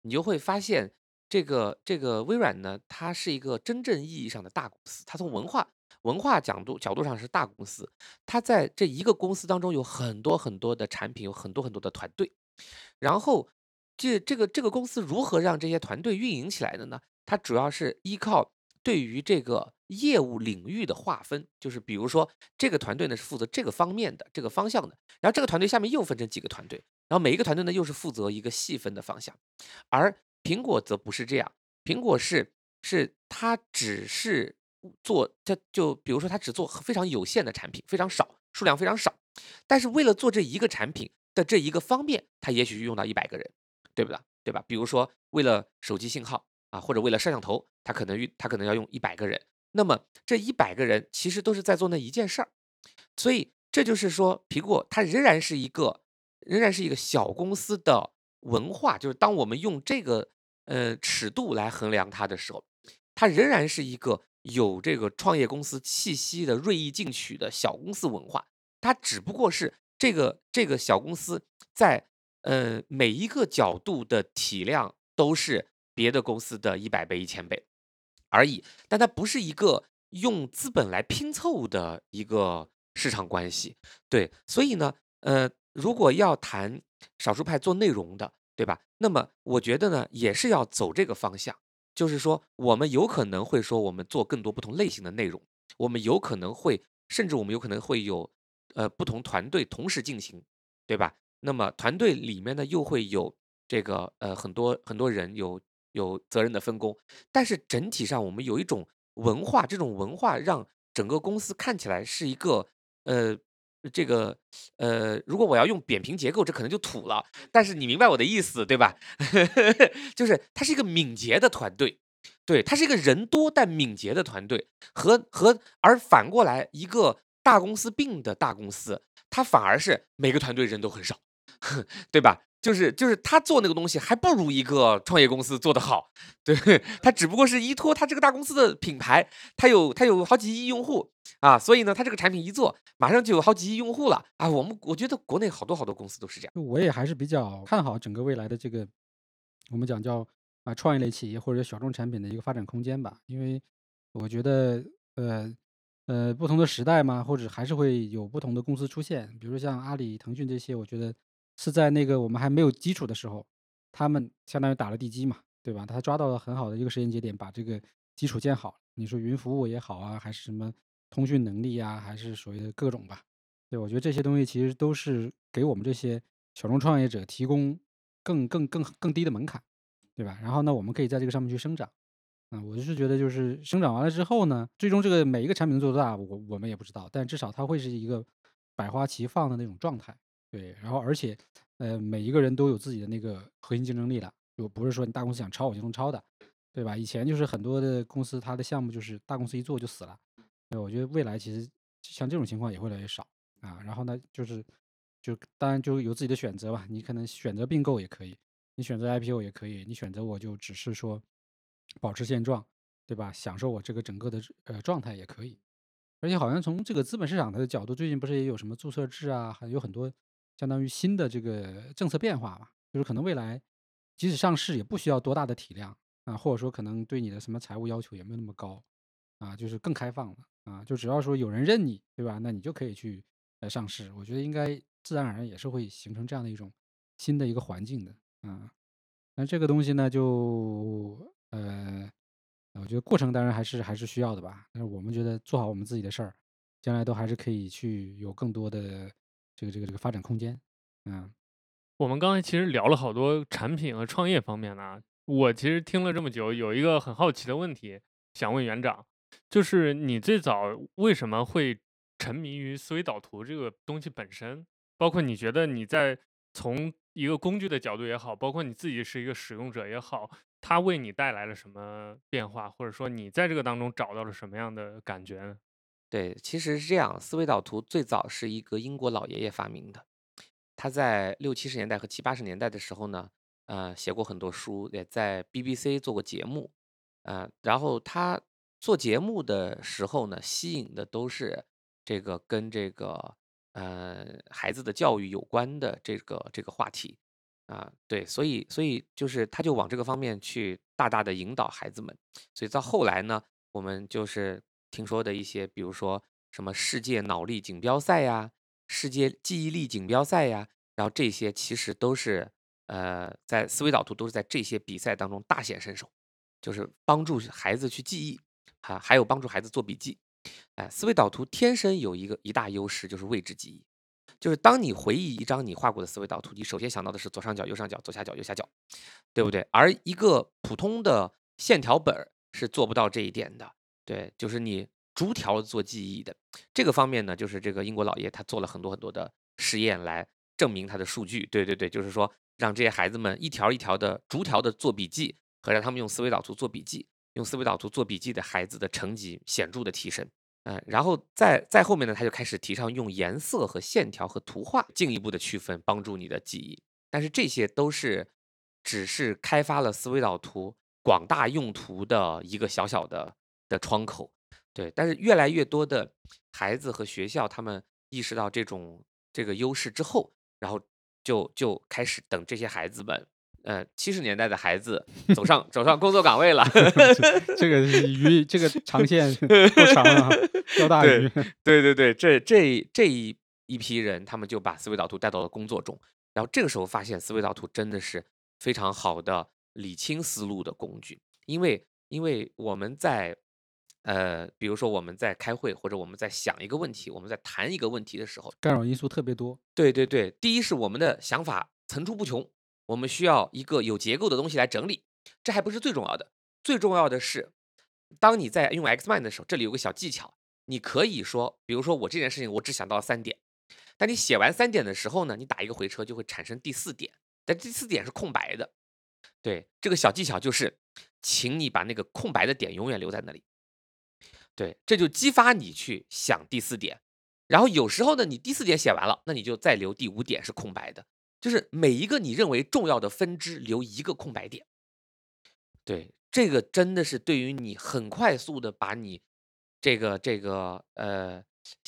Speaker 2: 你就会发现，这个这个微软呢，它是一个真正意义上的大公司，它从文化文化角度角度上是大公司，它在这一个公司当中有很多很多的产品，有很多很多的团队，然后。这这个这个公司如何让这些团队运营起来的呢？它主要是依靠对于这个业务领域的划分，就是比如说这个团队呢是负责这个方面的这个方向的，然后这个团队下面又分成几个团队，然后每一个团队呢又是负责一个细分的方向，而苹果则不是这样，苹果是是它只是做它就比如说它只做非常有限的产品，非常少数量非常少，但是为了做这一个产品的这一个方面，它也许用到一百个人。对不对？对吧？比如说，为了手机信号啊，或者为了摄像头，他可能用他可能要用一百个人。那么这一百个人其实都是在做那一件事儿。所以这就是说，苹果它仍然是一个仍然是一个小公司的文化。就是当我们用这个呃尺度来衡量它的时候，它仍然是一个有这个创业公司气息的锐意进取的小公司文化。它只不过是这个这个小公司在。呃，每一个角度的体量都是别的公司的一百倍、一千倍而已，但它不是一个用资本来拼凑的一个市场关系。对，所以呢，呃，如果要谈少数派做内容的，对吧？那么我觉得呢，也是要走这个方向，就是说，我们有可能会说，我们做更多不同类型的内容，我们有可能会，甚至我们有可能会有，呃，不同团队同时进行，对吧？那么团队里面呢，又会有这个呃很多很多人有有责任的分工，但是整体上我们有一种文化，这种文化让整个公司看起来是一个呃这个呃，如果我要用扁平结构，这可能就土了，但是你明白我的意思对吧？就是它是一个敏捷的团队，对，它是一个人多但敏捷的团队，和和而反过来一个大公司病的大公司，它反而是每个团队人都很少。对吧？就是就是他做那个东西还不如一个创业公司做得好，对 他只不过是依托他这个大公司的品牌，他有他有好几亿用户啊，所以呢，他这个产品一做，马上就有好几亿用户了啊。我们我觉得国内好多好多公司都是这样。
Speaker 3: 我也还是比较看好整个未来的这个，我们讲叫啊创业类企业或者小众产品的一个发展空间吧，因为我觉得呃。呃，不同的时代嘛，或者还是会有不同的公司出现，比如像阿里、腾讯这些，我觉得是在那个我们还没有基础的时候，他们相当于打了地基嘛，对吧？他抓到了很好的一个时间节点，把这个基础建好。你说云服务也好啊，还是什么通讯能力啊，还是所谓的各种吧，对，我觉得这些东西其实都是给我们这些小众创业者提供更更更更低的门槛，对吧？然后呢，我们可以在这个上面去生长。啊，我就是觉得，就是生长完了之后呢，最终这个每一个产品做多大，我我们也不知道，但至少它会是一个百花齐放的那种状态，对。然后而且，呃，每一个人都有自己的那个核心竞争力了，就不是说你大公司想抄我就能抄的，对吧？以前就是很多的公司，它的项目就是大公司一做就死了。对，我觉得未来其实像这种情况也会越来越少啊。然后呢，就是就当然就有自己的选择吧，你可能选择并购也可以，你选择 IPO 也可以，你选择我就只是说。保持现状，对吧？享受我这个整个的呃状态也可以，而且好像从这个资本市场的角度，最近不是也有什么注册制啊，还有很多相当于新的这个政策变化吧？就是可能未来即使上市也不需要多大的体量，啊，或者说可能对你的什么财务要求也没有那么高啊，就是更开放了啊，就只要说有人认你，对吧？那你就可以去呃上市。我觉得应该自然而然也是会形成这样的一种新的一个环境的啊。那这个东西呢，就呃，我觉得过程当然还是还是需要的吧。但是我们觉得做好我们自己的事儿，将来都还是可以去有更多的这个这个这个发展空间。嗯，
Speaker 1: 我们刚才其实聊了好多产品和创业方面呢。我其实听了这么久，有一个很好奇的问题想问园长，就是你最早为什么会沉迷于思维导图这个东西本身？包括你觉得你在从一个工具的角度也好，包括你自己是一个使用者也好，它为你带来了什么变化，或者说你在这个当中找到了什么样的感觉呢？
Speaker 2: 对，其实是这样，思维导图最早是一个英国老爷爷发明的，他在六七十年代和七八十年代的时候呢。呃，写过很多书，也在 BBC 做过节目，呃，然后他做节目的时候呢，吸引的都是这个跟这个呃孩子的教育有关的这个这个话题。啊，对，所以所以就是他就往这个方面去大大的引导孩子们，所以到后来呢，我们就是听说的一些，比如说什么世界脑力锦标赛呀，世界记忆力锦标赛呀，然后这些其实都是。呃，在思维导图都是在这些比赛当中大显身手，就是帮助孩子去记忆，还还有帮助孩子做笔记。哎，思维导图天生有一个一大优势，就是位置记忆。就是当你回忆一张你画过的思维导图，你首先想到的是左上角、右上角、左下角、右下角，对不对？而一个普通的线条本是做不到这一点的。对，就是你逐条做记忆的这个方面呢，就是这个英国老爷他做了很多很多的实验来证明他的数据。对对对，就是说。让这些孩子们一条一条的、逐条的做笔记，和让他们用思维导图做笔记，用思维导图做笔记的孩子的成绩显著的提升。嗯，然后再再后面呢，他就开始提倡用颜色和线条和图画进一步的区分，帮助你的记忆。但是这些都是只是开发了思维导图广大用途的一个小小的的窗口。对，但是越来越多的孩子和学校，他们意识到这种这个优势之后，然后。就就开始等这些孩子们，呃，七十年代的孩子走上 走上工作岗位了。
Speaker 3: 这个 鱼，这个长线多长啊？钓大鱼。
Speaker 2: 对对对，这这这一一批人，他们就把思维导图带到了工作中。然后这个时候发现，思维导图真的是非常好的理清思路的工具，因为因为我们在。呃，比如说我们在开会，或者我们在想一个问题，我们在谈一个问题的时候，
Speaker 3: 干扰因素特别多。
Speaker 2: 对对对，第一是我们的想法层出不穷，我们需要一个有结构的东西来整理。这还不是最重要的，最重要的是，当你在用 Xmind 的时候，这里有个小技巧，你可以说，比如说我这件事情我只想到了三点，但你写完三点的时候呢，你打一个回车就会产生第四点，但第四点是空白的。对，这个小技巧就是，请你把那个空白的点永远留在那里。对，这就激发你去想第四点，然后有时候呢，你第四点写完了，那你就再留第五点是空白的，就是每一个你认为重要的分支留一个空白点。对，这个真的是对于你很快速的把你这个这个呃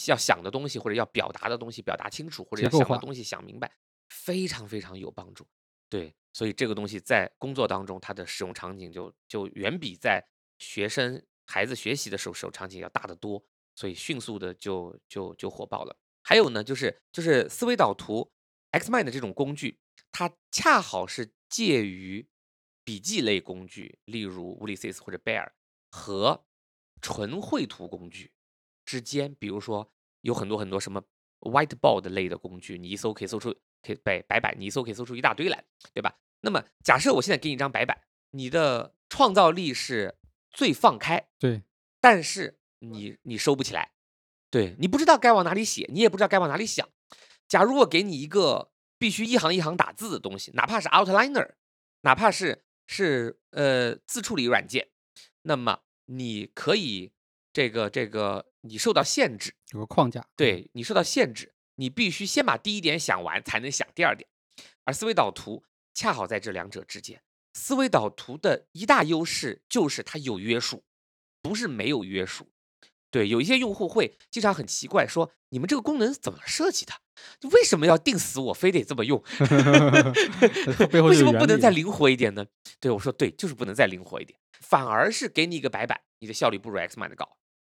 Speaker 2: 要想的东西或者要表达的东西表达清楚，或者要想的东西想明白，非常非常有帮助。对，所以这个东西在工作当中它的使用场景就就远比在学生。孩子学习的时候，使用场景要大得多，所以迅速的就就就火爆了。还有呢，就是就是思维导图 Xmind 这种工具，它恰好是介于笔记类工具，例如 Ulysses 或者 Bear 和纯绘图工具之间。比如说，有很多很多什么 Whiteboard 类的工具，你一搜可以搜出可以白白板，你一搜可以搜出一大堆来，对吧？那么假设我现在给你一张白板，你的创造力是。最放开，
Speaker 3: 对，
Speaker 2: 但是你你收不起来，对你不知道该往哪里写，你也不知道该往哪里想。假如我给你一个必须一行一行打字的东西，哪怕是 Outliner，哪怕是是呃自处理软件，那么你可以这个这个你受到限制，
Speaker 3: 有个框架，
Speaker 2: 对你受到限制，你必须先把第一点想完，才能想第二点。而思维导图恰好在这两者之间。思维导图的一大优势就是它有约束，不是没有约束。对，有一些用户会经常很奇怪，说你们这个功能怎么设计的？为什么要定死我非得这么用？为什么不能再灵活一点呢？对我说，对，就是不能再灵活一点，反而是给你一个白板，你的效率不如 Xmind 高；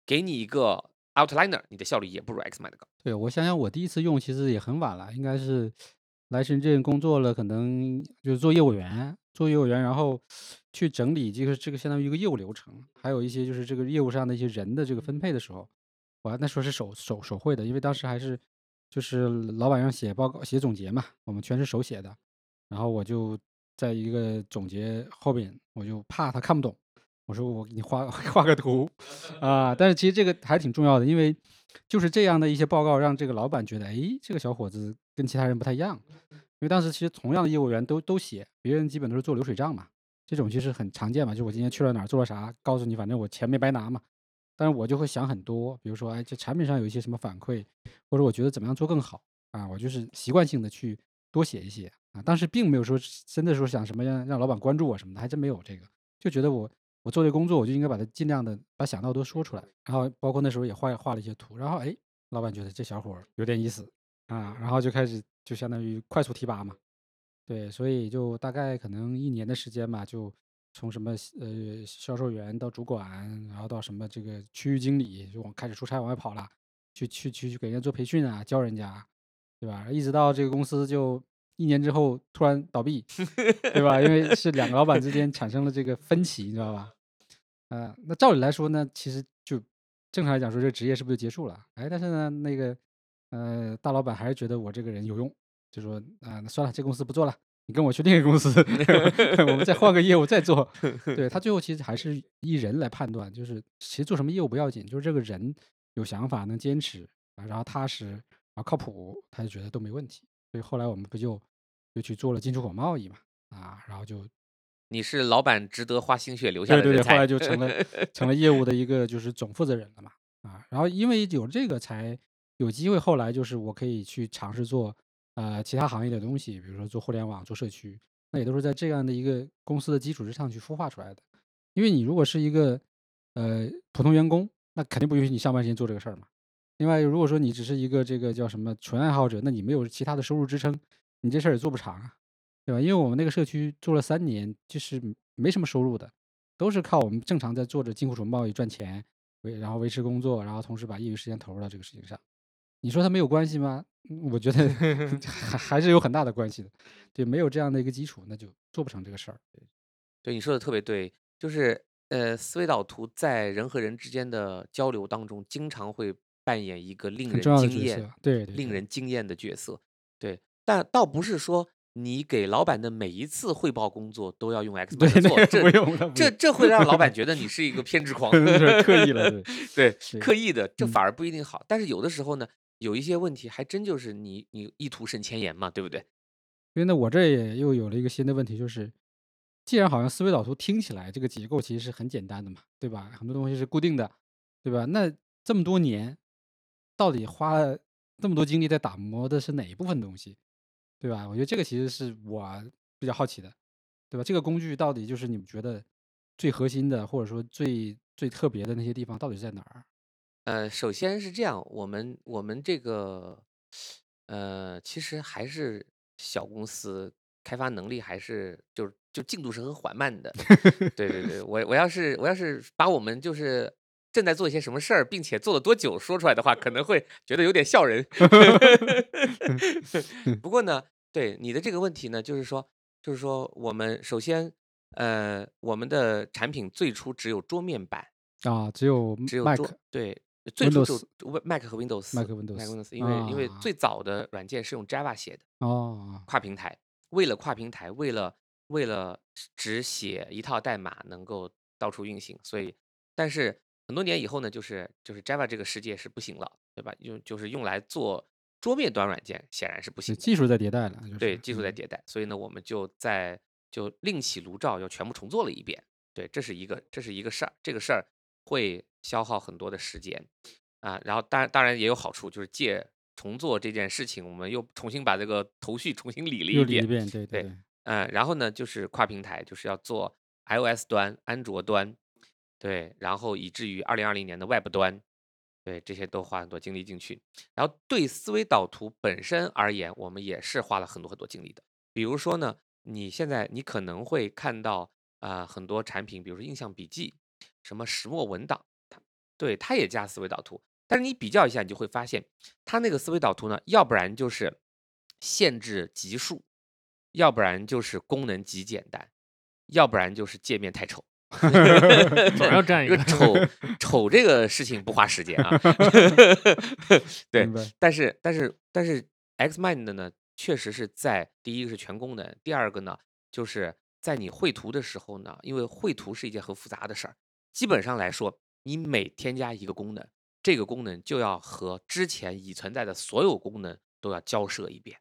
Speaker 2: 给你一个 Outliner，你的效率也不如 Xmind 高。
Speaker 3: 对，我想想，我第一次用其实也很晚了，应该是来深圳工作了，可能就是做业务员，做业务员，然后去整理这个这个相当于一个业务流程，还有一些就是这个业务上的一些人的这个分配的时候，我还那时候是手手手绘的，因为当时还是就是老板让写报告、写总结嘛，我们全是手写的，然后我就在一个总结后边，我就怕他看不懂，我说我给你画 画个图。啊，但是其实这个还挺重要的，因为就是这样的一些报告，让这个老板觉得，哎，这个小伙子跟其他人不太一样。因为当时其实同样的业务员都都写，别人基本都是做流水账嘛，这种其实很常见嘛，就我今天去了哪儿做了啥，告诉你，反正我钱没白拿嘛。但是我就会想很多，比如说，哎，这产品上有一些什么反馈，或者我觉得怎么样做更好啊，我就是习惯性的去多写一些啊。当时并没有说真的说想什么让让老板关注我什么的，还真没有这个，就觉得我我做这工作，我就应该把它尽量的把想到都说出来。然后包括那时候也画画了一些图，然后哎，老板觉得这小伙有点意思啊，然后就开始就相当于快速提拔嘛。对，所以就大概可能一年的时间吧，就从什么呃销售员到主管，然后到什么这个区域经理，就往开始出差往外跑了，去去去去给人家做培训啊，教人家，对吧？一直到这个公司就一年之后突然倒闭，对吧？因为 是两个老板之间产生了这个分歧，你知道吧？呃，那照理来说呢，其实就正常来讲说，这个职业是不是就结束了？哎，但是呢，那个呃大老板还是觉得我这个人有用。就说啊，那算了，这公司不做了，你跟我去另一个公司，我们再换个业务再做。对他最后其实还是依人来判断，就是其实做什么业务不要紧，就是这个人有想法、能坚持啊，然后踏实，啊靠谱，他就觉得都没问题。所以后来我们不就就去做了进出口贸易嘛，啊，然后就
Speaker 2: 你是老板值得花心血留下
Speaker 3: 对对对，
Speaker 2: 的人才。
Speaker 3: 后来就成了 成了业务的一个就是总负责人了嘛，啊，然后因为有这个才有机会，后来就是我可以去尝试做。呃，其他行业的东西，比如说做互联网、做社区，那也都是在这样的一个公司的基础之上去孵化出来的。因为你如果是一个呃普通员工，那肯定不允许你上班时间做这个事儿嘛。另外，如果说你只是一个这个叫什么纯爱好者，那你没有其他的收入支撑，你这事儿也做不长啊，对吧？因为我们那个社区做了三年，就是没什么收入的，都是靠我们正常在做着进口贸易赚钱，维然后维持工作，然后同时把业余时间投入到这个事情上。你说它没有关系吗？我觉得 还还是有很大的关系的。对，没有这样的一个基础，那就做不成这个事儿。
Speaker 2: 对，你说的特别对，就是呃，思维导图在人和人之间的交流当中，经常会扮演一个令人惊艳
Speaker 3: 色，对对
Speaker 2: 令人惊艳的角色。对，但倒不是说你给老板的每一次汇报工作都要用 X
Speaker 3: 对，
Speaker 2: 版做，这这，这会让老板觉得你是一个偏执狂，
Speaker 3: 那是刻意了，对
Speaker 2: 对，
Speaker 3: 对，
Speaker 2: 刻意的，这
Speaker 3: 嗯。
Speaker 2: 反而不一定好。但是有的时候呢，有一些问题还真就是你你意图胜千言嘛，对不对？
Speaker 3: 因为呢，我这也又有了一个新的问题，就是既然好像思维导图听起来这个结构其实是很简单的嘛，对吧？很多东西是固定的，对吧？那这么多年，到底花了这么多精力在打磨的是哪一部分东西，对吧？我觉得这个其实是我比较好奇的，对吧？这个工具到底就是你们觉得最核心的，或者说最最特别的那些地方到底在哪儿？
Speaker 2: 呃，首先是这样，我们我们这个呃，其实还是小公司，开发能力还是就是就进度是很缓慢的。对对对，我我要是我要是把我们就是正在做一些什么事儿，并且做了多久说出来的话，可能会觉得有点笑人。不过呢，对你的这个问题呢，就是说就是说我们首先呃，我们的产品最初只有桌面版。
Speaker 3: 啊，只有
Speaker 2: 只有
Speaker 3: Mac、
Speaker 2: 桌对，最初只
Speaker 3: Windows、
Speaker 2: 有 Win- Mac 和 Windows
Speaker 3: Mac、
Speaker 2: Mac
Speaker 3: Windows
Speaker 2: Windows，因为因为
Speaker 3: 啊，
Speaker 2: 最早的软件是用 Java 写的，
Speaker 3: 哦，
Speaker 2: 跨平台，为了跨平台，为了为了只写一套代码能够到处运行，所以但是很多年以后呢，就是就是 Java 这个世界是不行了，对吧？用就是用来做桌面端软件显然是不行
Speaker 3: 技术在迭代了，就
Speaker 2: 对，技术在
Speaker 3: 嗯，
Speaker 2: 迭代，所以呢，我们就在就另起炉灶，又全部重做了一遍。对，这是一个这是一个事儿，这个事儿会消耗很多的时间啊。然后当然当然也有好处，就是借重做这件事情，我们又重新把这个头绪 重新理了一遍。
Speaker 3: 理一遍，对对
Speaker 2: 嗯，然后呢，就是跨平台，就是要做 iOS 端、安卓端，对，然后以至于二零二零年的 Web 端，对，这些都花很多精力进去。然后对思维导图本身而言，我们也是花了很多很多精力的。比如说呢，你现在你可能会看到啊、很多产品，比如说印象笔记、什么石墨文档，它对它也加思维导图。但是你比较一下，你就会发现，它那个思维导图呢，要不然就是限制级数，要不然就是功能极简单，要不然就是界面太丑。
Speaker 1: 总要占一个
Speaker 2: 丑丑这个事情不花时间啊。对但是但是但是 Xmind 呢，确实是在第一个是全功能，第二个呢，就是在你绘图的时候呢，因为绘图是一件很复杂的事儿，基本上来说，你每添加一个功能，这个功能就要和之前已存在的所有功能都要交涉一遍。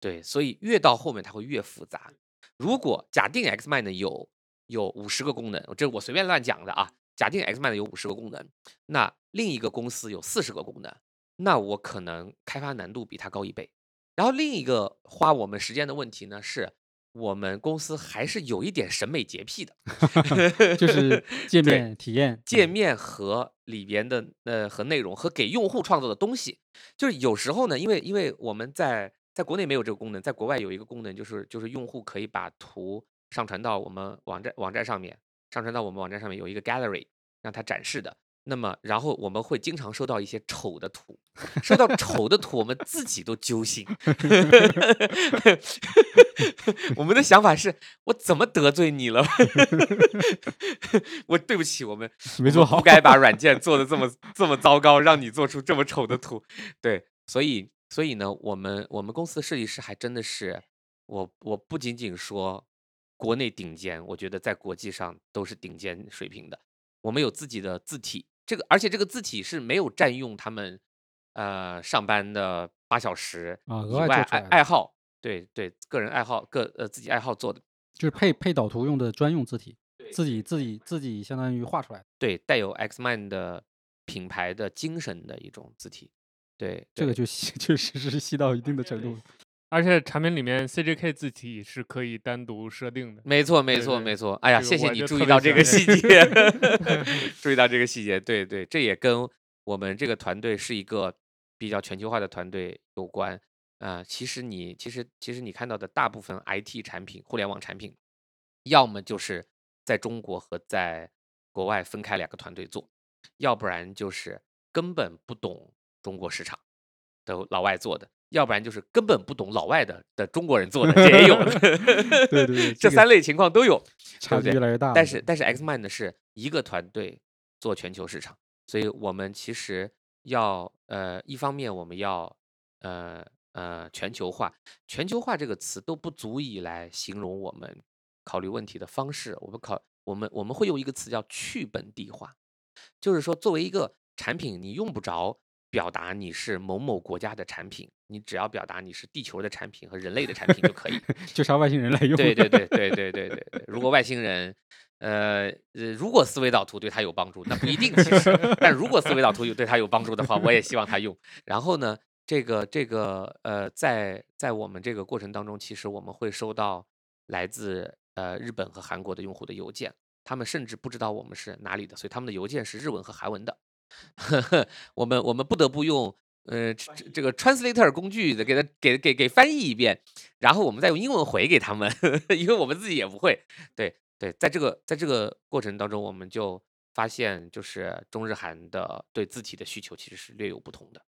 Speaker 2: 对，所以越到后面它会越复杂。如果假定 Xmind 有有五十个功能，这我随便乱讲的啊。假定 Xmind 有五十个功能，那另一个公司有四十个功能，那我可能开发难度比它高一倍。然后另一个花我们时间的问题呢，是我们公司还是有一点审美洁癖的，
Speaker 3: 就是界 面体验，嗯
Speaker 2: 界面和里边的呃和内容和给用户创造的东西，就是有时候呢，因为因为我们在在国内没有这个功能，在国外有一个功能，就是就是用户可以把图上传到我们网站网站上面，上传到我们网站上面有一个 gallery 让它展示的。那么，然后我们会经常收到一些丑的图，收到丑的图，我们自己都揪心。我们的想法是：我怎么得罪你了？我对不起，我们我们
Speaker 3: 没做好
Speaker 2: 不该把 软件做的这么这么糟糕，让你做出这么丑的图。对，所以所以呢，我们我们公司的设计师还真的是，我我不仅仅说国内顶尖，我觉得在国际上都是顶尖水平的。我们有自己的字体，这个而且这个字体是没有占用他们呃上班的八小时
Speaker 3: 啊额
Speaker 2: 外爱好，对对，个人爱好个呃自己爱好做的。
Speaker 3: 就是配配导图用的专用字体，自己自己自己相当于画出来的。
Speaker 2: 对，带有 Xmind 的品牌的精神的一种字体。对，对
Speaker 3: 这个就细确实是细到一定的程度了。
Speaker 1: 而且产品里面 CJK 字体是可以单独设定的。
Speaker 2: 没错，没错，没错。哎呀，
Speaker 1: 这个
Speaker 2: 谢谢你注意到这个细节，注意到这个细节。对对，这也跟我们这个团队是一个比较全球化的团队有关。啊、其实你其实其实你看到的大部分 IT 产品、互联网产品，要么就是在中国和在国外分开两个团队做，要不然就是根本不懂中国市场的老外做的，要不然就是根本不懂老外的的中国人做的，这也有的。
Speaker 3: 对对对 这
Speaker 2: 三类情况都有，
Speaker 3: 差距越来越大。
Speaker 2: 但是但是 Xmind 呢是一个团队做全球市场，所以我们其实要呃一方面我们要呃呃全球化，全球化这个词都不足以来形容我们考虑问题的方式。我们考我们我们会用一个词叫去本地化，就是说作为一个产品，你用不着表达你是某某国家的产品，你只要表达你是地球的产品和人类的产品就可以，
Speaker 3: 就差外星人来用。
Speaker 2: 对对对对对对对，如果外星人。呃呃，如果思维导图对他有帮助，那不一定。其实，但如果思维导图有对他有帮助的话，我也希望他用。然后呢，这个这个呃，在在我们这个过程当中，其实我们会收到来自呃日本和韩国的用户的邮件，他们甚至不知道我们是哪里的，所以他们的邮件是日文和韩文的。我们我们不得不用呃这这个 translator 工具的给他给给给翻译一遍，然后我们再用英文回给他们，呵 呵因为我们自己也不会。对对，在这个在这个过程当中，我们就发现，就是中日韩的对字体的需求其实是略有不同的，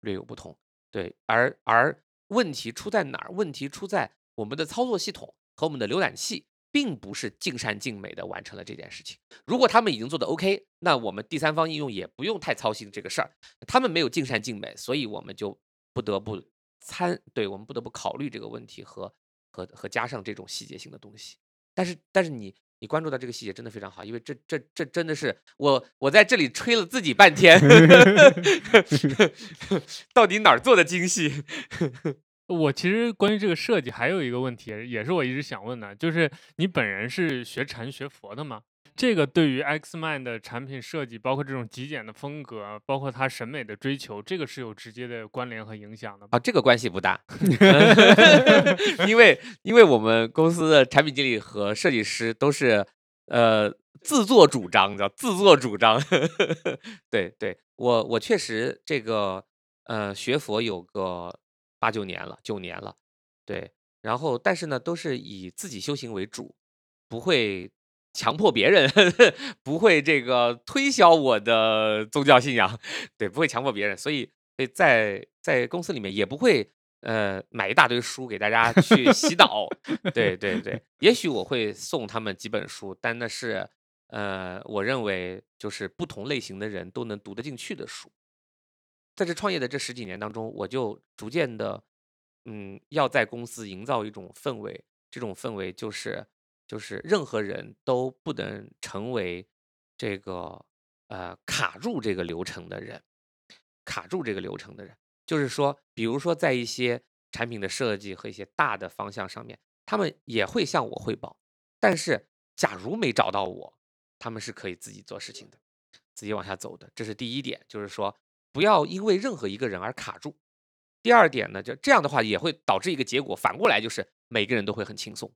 Speaker 2: 略有不同。对，而而问题出在哪儿？问题出在我们的操作系统和我们的浏览器。并不是尽善尽美的完成了这件事情。如果他们已经做的 OK，那我们第三方应用也不用太操心这个事儿。他们没有尽善尽美，所以我们就不得不参，对我们不得不考虑这个问题和和和加上这种细节性的东西。但是但是你你关注到这个细节真的非常好，因为这这这真的是我我在这里吹了自己半天，到底哪儿做的精细？
Speaker 1: 我其实关于这个设计还有一个问题，也是我一直想问的，就是你本人是学禅学佛的吗？这个对于 Xmind 的产品设计，包括这种极简的风格，包括它审美的追求，这个是有直接的关联和影响的吗。
Speaker 2: 啊，这个关系不大，因为因为我们公司的产品经理和设计师都是呃自作主张，叫自作主张。对对，我我确实这个呃学佛有个八九年了，九年了，对，然后但是呢，都是以自己修行为主，不会强迫别人，不会这个推销我的宗教信仰，对，不会强迫别人，所以所以在在公司里面也不会。呃，买一大堆书给大家去洗脑，对对对，也许我会送他们几本书，但那是呃，我认为就是不同类型的人都能读得进去的书。在这创业的这十几年当中，我就逐渐的，嗯，要在公司营造一种氛围，这种氛围就是就是任何人都不能成为这个呃卡住这个流程的人，卡住这个流程的人。就是说，比如说，在一些产品的设计和一些大的方向上面，他们也会向我汇报。但是，假如没找到我，他们是可以自己做事情的，自己往下走的。这是第一点，就是说，不要因为任何一个人而卡住。第二点呢，就这样的话也会导致一个结果，反过来就是每个人都会很轻松。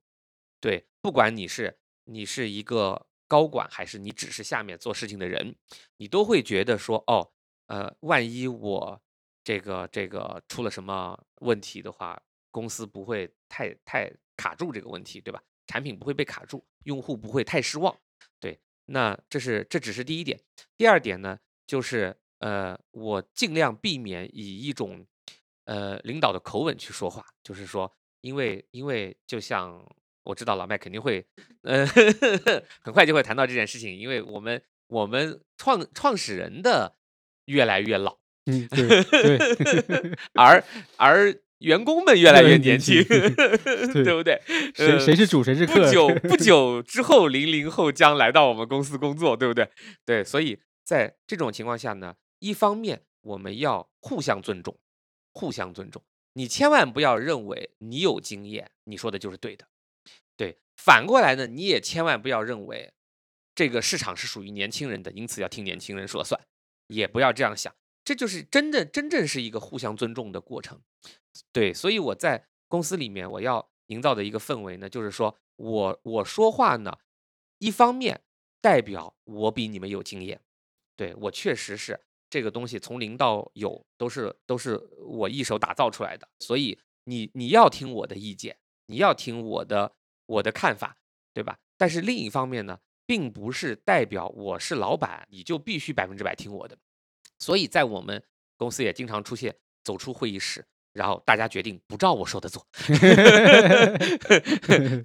Speaker 2: 对，不管你是你是一个高管，还是你只是下面做事情的人，你都会觉得说，哦，呃，万一我。这个这个出了什么问题的话，公司不会太太卡住这个问题，对吧？产品不会被卡住，用户不会太失望，对。那这是这只是第一点，第二点呢，就是呃，我尽量避免以一种呃领导的口吻去说话，就是说，因为因为就像我知道老麦肯定会呃 很快就会谈到这件事情，因为我们我们创创始人的越来越老。
Speaker 3: 嗯，对对，
Speaker 2: 而而员工们越来越年轻，对不对？
Speaker 3: 谁谁是主，谁是客？
Speaker 2: 不久不久之后，零零后将来到我们公司工作，对不对？对，所以在这种情况下呢，一方面我们要互相尊重，互相尊重。你千万不要认为你有经验，你说的就是对的。对，反过来呢，你也千万不要认为这个市场是属于年轻人的，因此要听年轻人说了算，也不要这样想。这就是真的，真正是一个互相尊重的过程，对，所以我在公司里面我要营造的一个氛围呢，就是说我我说话呢，一方面代表我比你们有经验，对我确实是这个东西从零到有都是都是我一手打造出来的，所以你你要听我的意见，你要听我的我的看法，对吧？但是另一方面呢，并不是代表我是老板，你就必须百分之百听我的。所以在我们公司也经常出现走出会议室，然后大家决定不照我说的做。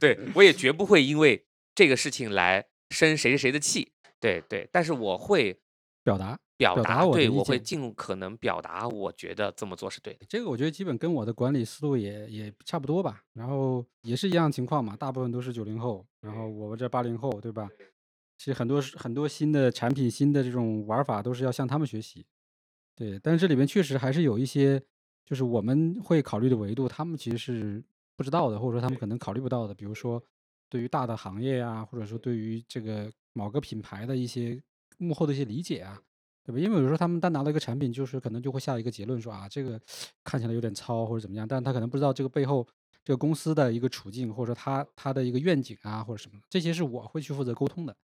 Speaker 2: 对我也绝不会因为这个事情来生谁谁的气。对对，但是我会
Speaker 3: 表达
Speaker 2: 表
Speaker 3: 达，我
Speaker 2: 对我会尽可能表达，我觉得这么做是对的。
Speaker 3: 这个我觉得基本跟我的管理思路也也差不多吧。然后也是一样情况嘛，大部分都是九零后，然后我们这八零后，对吧？其实很多很多新的产品、新的这种玩法都是要向他们学习，对。但是这里面确实还是有一些，就是我们会考虑的维度，他们其实是不知道的，或者说他们可能考虑不到的。比如说，对于大的行业呀，或者说对于这个某个品牌的一些幕后的一些理解啊，对吧？因为有时候他们单拿了一个产品，就是可能就会下一个结论说啊，这个 看起来有点糙或者怎么样，但是他可能不知道这个背后这个公司的一个处境，或者说他他的一个愿景啊，或者什么，这些是我会去负责沟通的。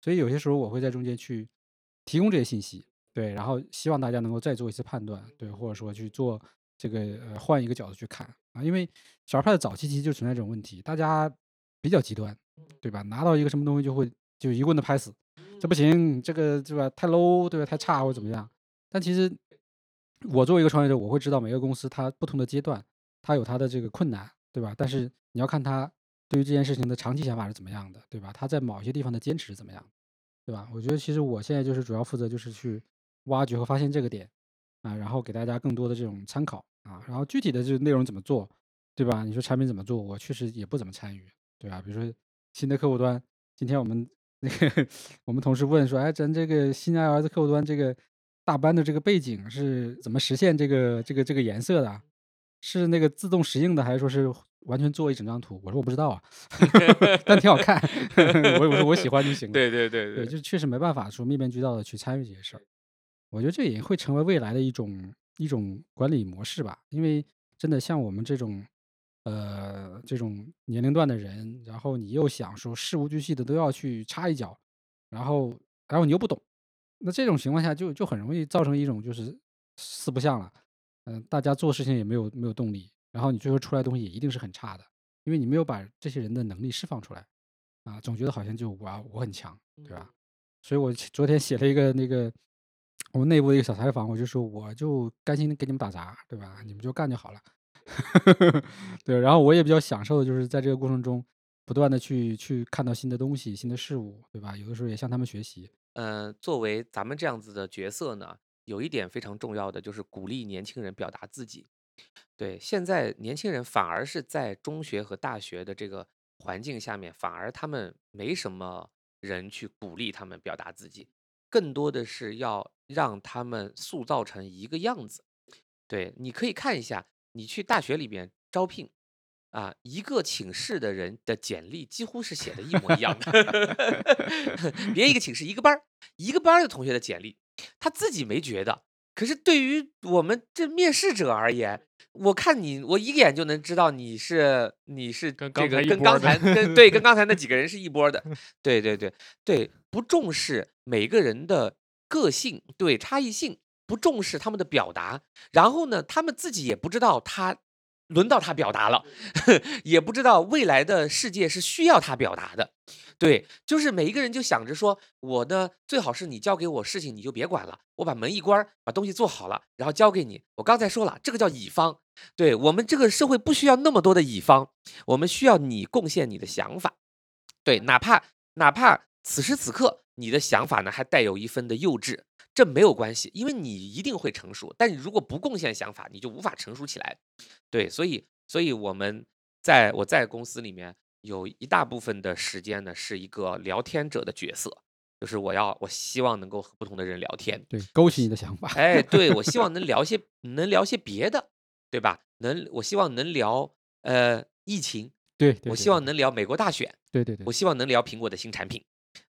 Speaker 3: 所以有些时候我会在中间去提供这些信息，对，然后希望大家能够再做一次判断，对，或者说去做这个呃换一个角度去看啊，因为小派的早期其实就存在这种问题，大家比较极端，对吧？拿到一个什么东西就会就一棍子拍死，这不行，这个对吧？太 low，对吧？太差或者怎么样？但其实我作为一个创业者，我会知道每个公司它不同的阶段，它有它的这个困难，对吧？但是你要看它。对于这件事情的长期想法是怎么样的，对吧？它在某些地方的坚持是怎么样，对吧？我觉得其实我现在就是主要负责就是去挖掘和发现这个点啊，然后给大家更多的这种参考啊，然后具体的这个内容怎么做，对吧？你说产品怎么做，我确实也不怎么参与，对吧？比如说新的客户端，今天我们那 个我们同事问说，哎，咱这个新 iOS 客户端这个大班的这个背景是怎么实现这个这个这个颜色的？是那个自动适应的，还是说是？完全做一整张图，我说我不知道啊，但挺好看。我我说我喜欢就行了。
Speaker 2: 对对对
Speaker 3: 对，就确实没办法说面面俱到的去参与这些事儿。我觉得这也会成为未来的一种一种管理模式吧。因为真的像我们这种呃这种年龄段的人，然后你又想说事无巨细的都要去插一脚，然后然后你又不懂，那这种情况下就就很容易造成一种就是四不像了，嗯、大家做事情也没有没有动力，然后你最后出来的东西也一定是很差的，因为你没有把这些人的能力释放出来，啊，总觉得好像就我我很强，对吧？所以我昨天写了一个那个我们内部的一个小采访，我就说我就甘心给你们打杂，对吧？你们就干就好了。对，然后我也比较享受的就是在这个过程中不断的去去看到新的东西、新的事物，对吧？有的时候也向他们学习。
Speaker 2: 呃，作为咱们这样子的角色呢，有一点非常重要的就是鼓励年轻人表达自己。对，现在年轻人反而是在中学和大学的这个环境下面，反而他们没什么人去鼓励他们表达自己，更多的是要让他们塑造成一个样子。对，你可以看一下，你去大学里边招聘啊，一个寝室的人的简历几乎是写的一模一样的，别一个寝室一个班儿，一个班儿的同学的简历，他自己没觉得，可是对于我们这面试者而言，我看你，我一眼就能知道你是你是
Speaker 1: 刚才
Speaker 2: 跟刚才跟对跟刚才那几个人是一波的，对对对对，不重视每个人的个性，对差异性，不重视他们的表达，然后呢，他们自己也不知道他轮到他表达了，也不知道未来的世界是需要他表达的。对，就是每一个人就想着说，我呢最好是你交给我事情你就别管了，我把门一关，把东西做好了，然后交给你。我刚才说了，这个叫乙方。对我们这个社会不需要那么多的乙方，我们需要你贡献你的想法。对，哪怕哪怕此时此刻你的想法呢还带有一分的幼稚，这没有关系，因为你一定会成熟。但你如果不贡献想法，你就无法成熟起来。对，所以所以我们在我在公司里面有一大部分的时间呢是一个聊天者的角色，就是我要我希望能够和不同的人聊天。
Speaker 3: 对，勾起你的想法。
Speaker 2: 哎，对，我希 望能聊些能聊些别的，对吧？能，我希望能聊呃疫情，
Speaker 3: 对，对
Speaker 2: 我
Speaker 3: 对
Speaker 2: 希望能聊美国大选，
Speaker 3: 对对对
Speaker 2: 我希望能聊苹果的新产品，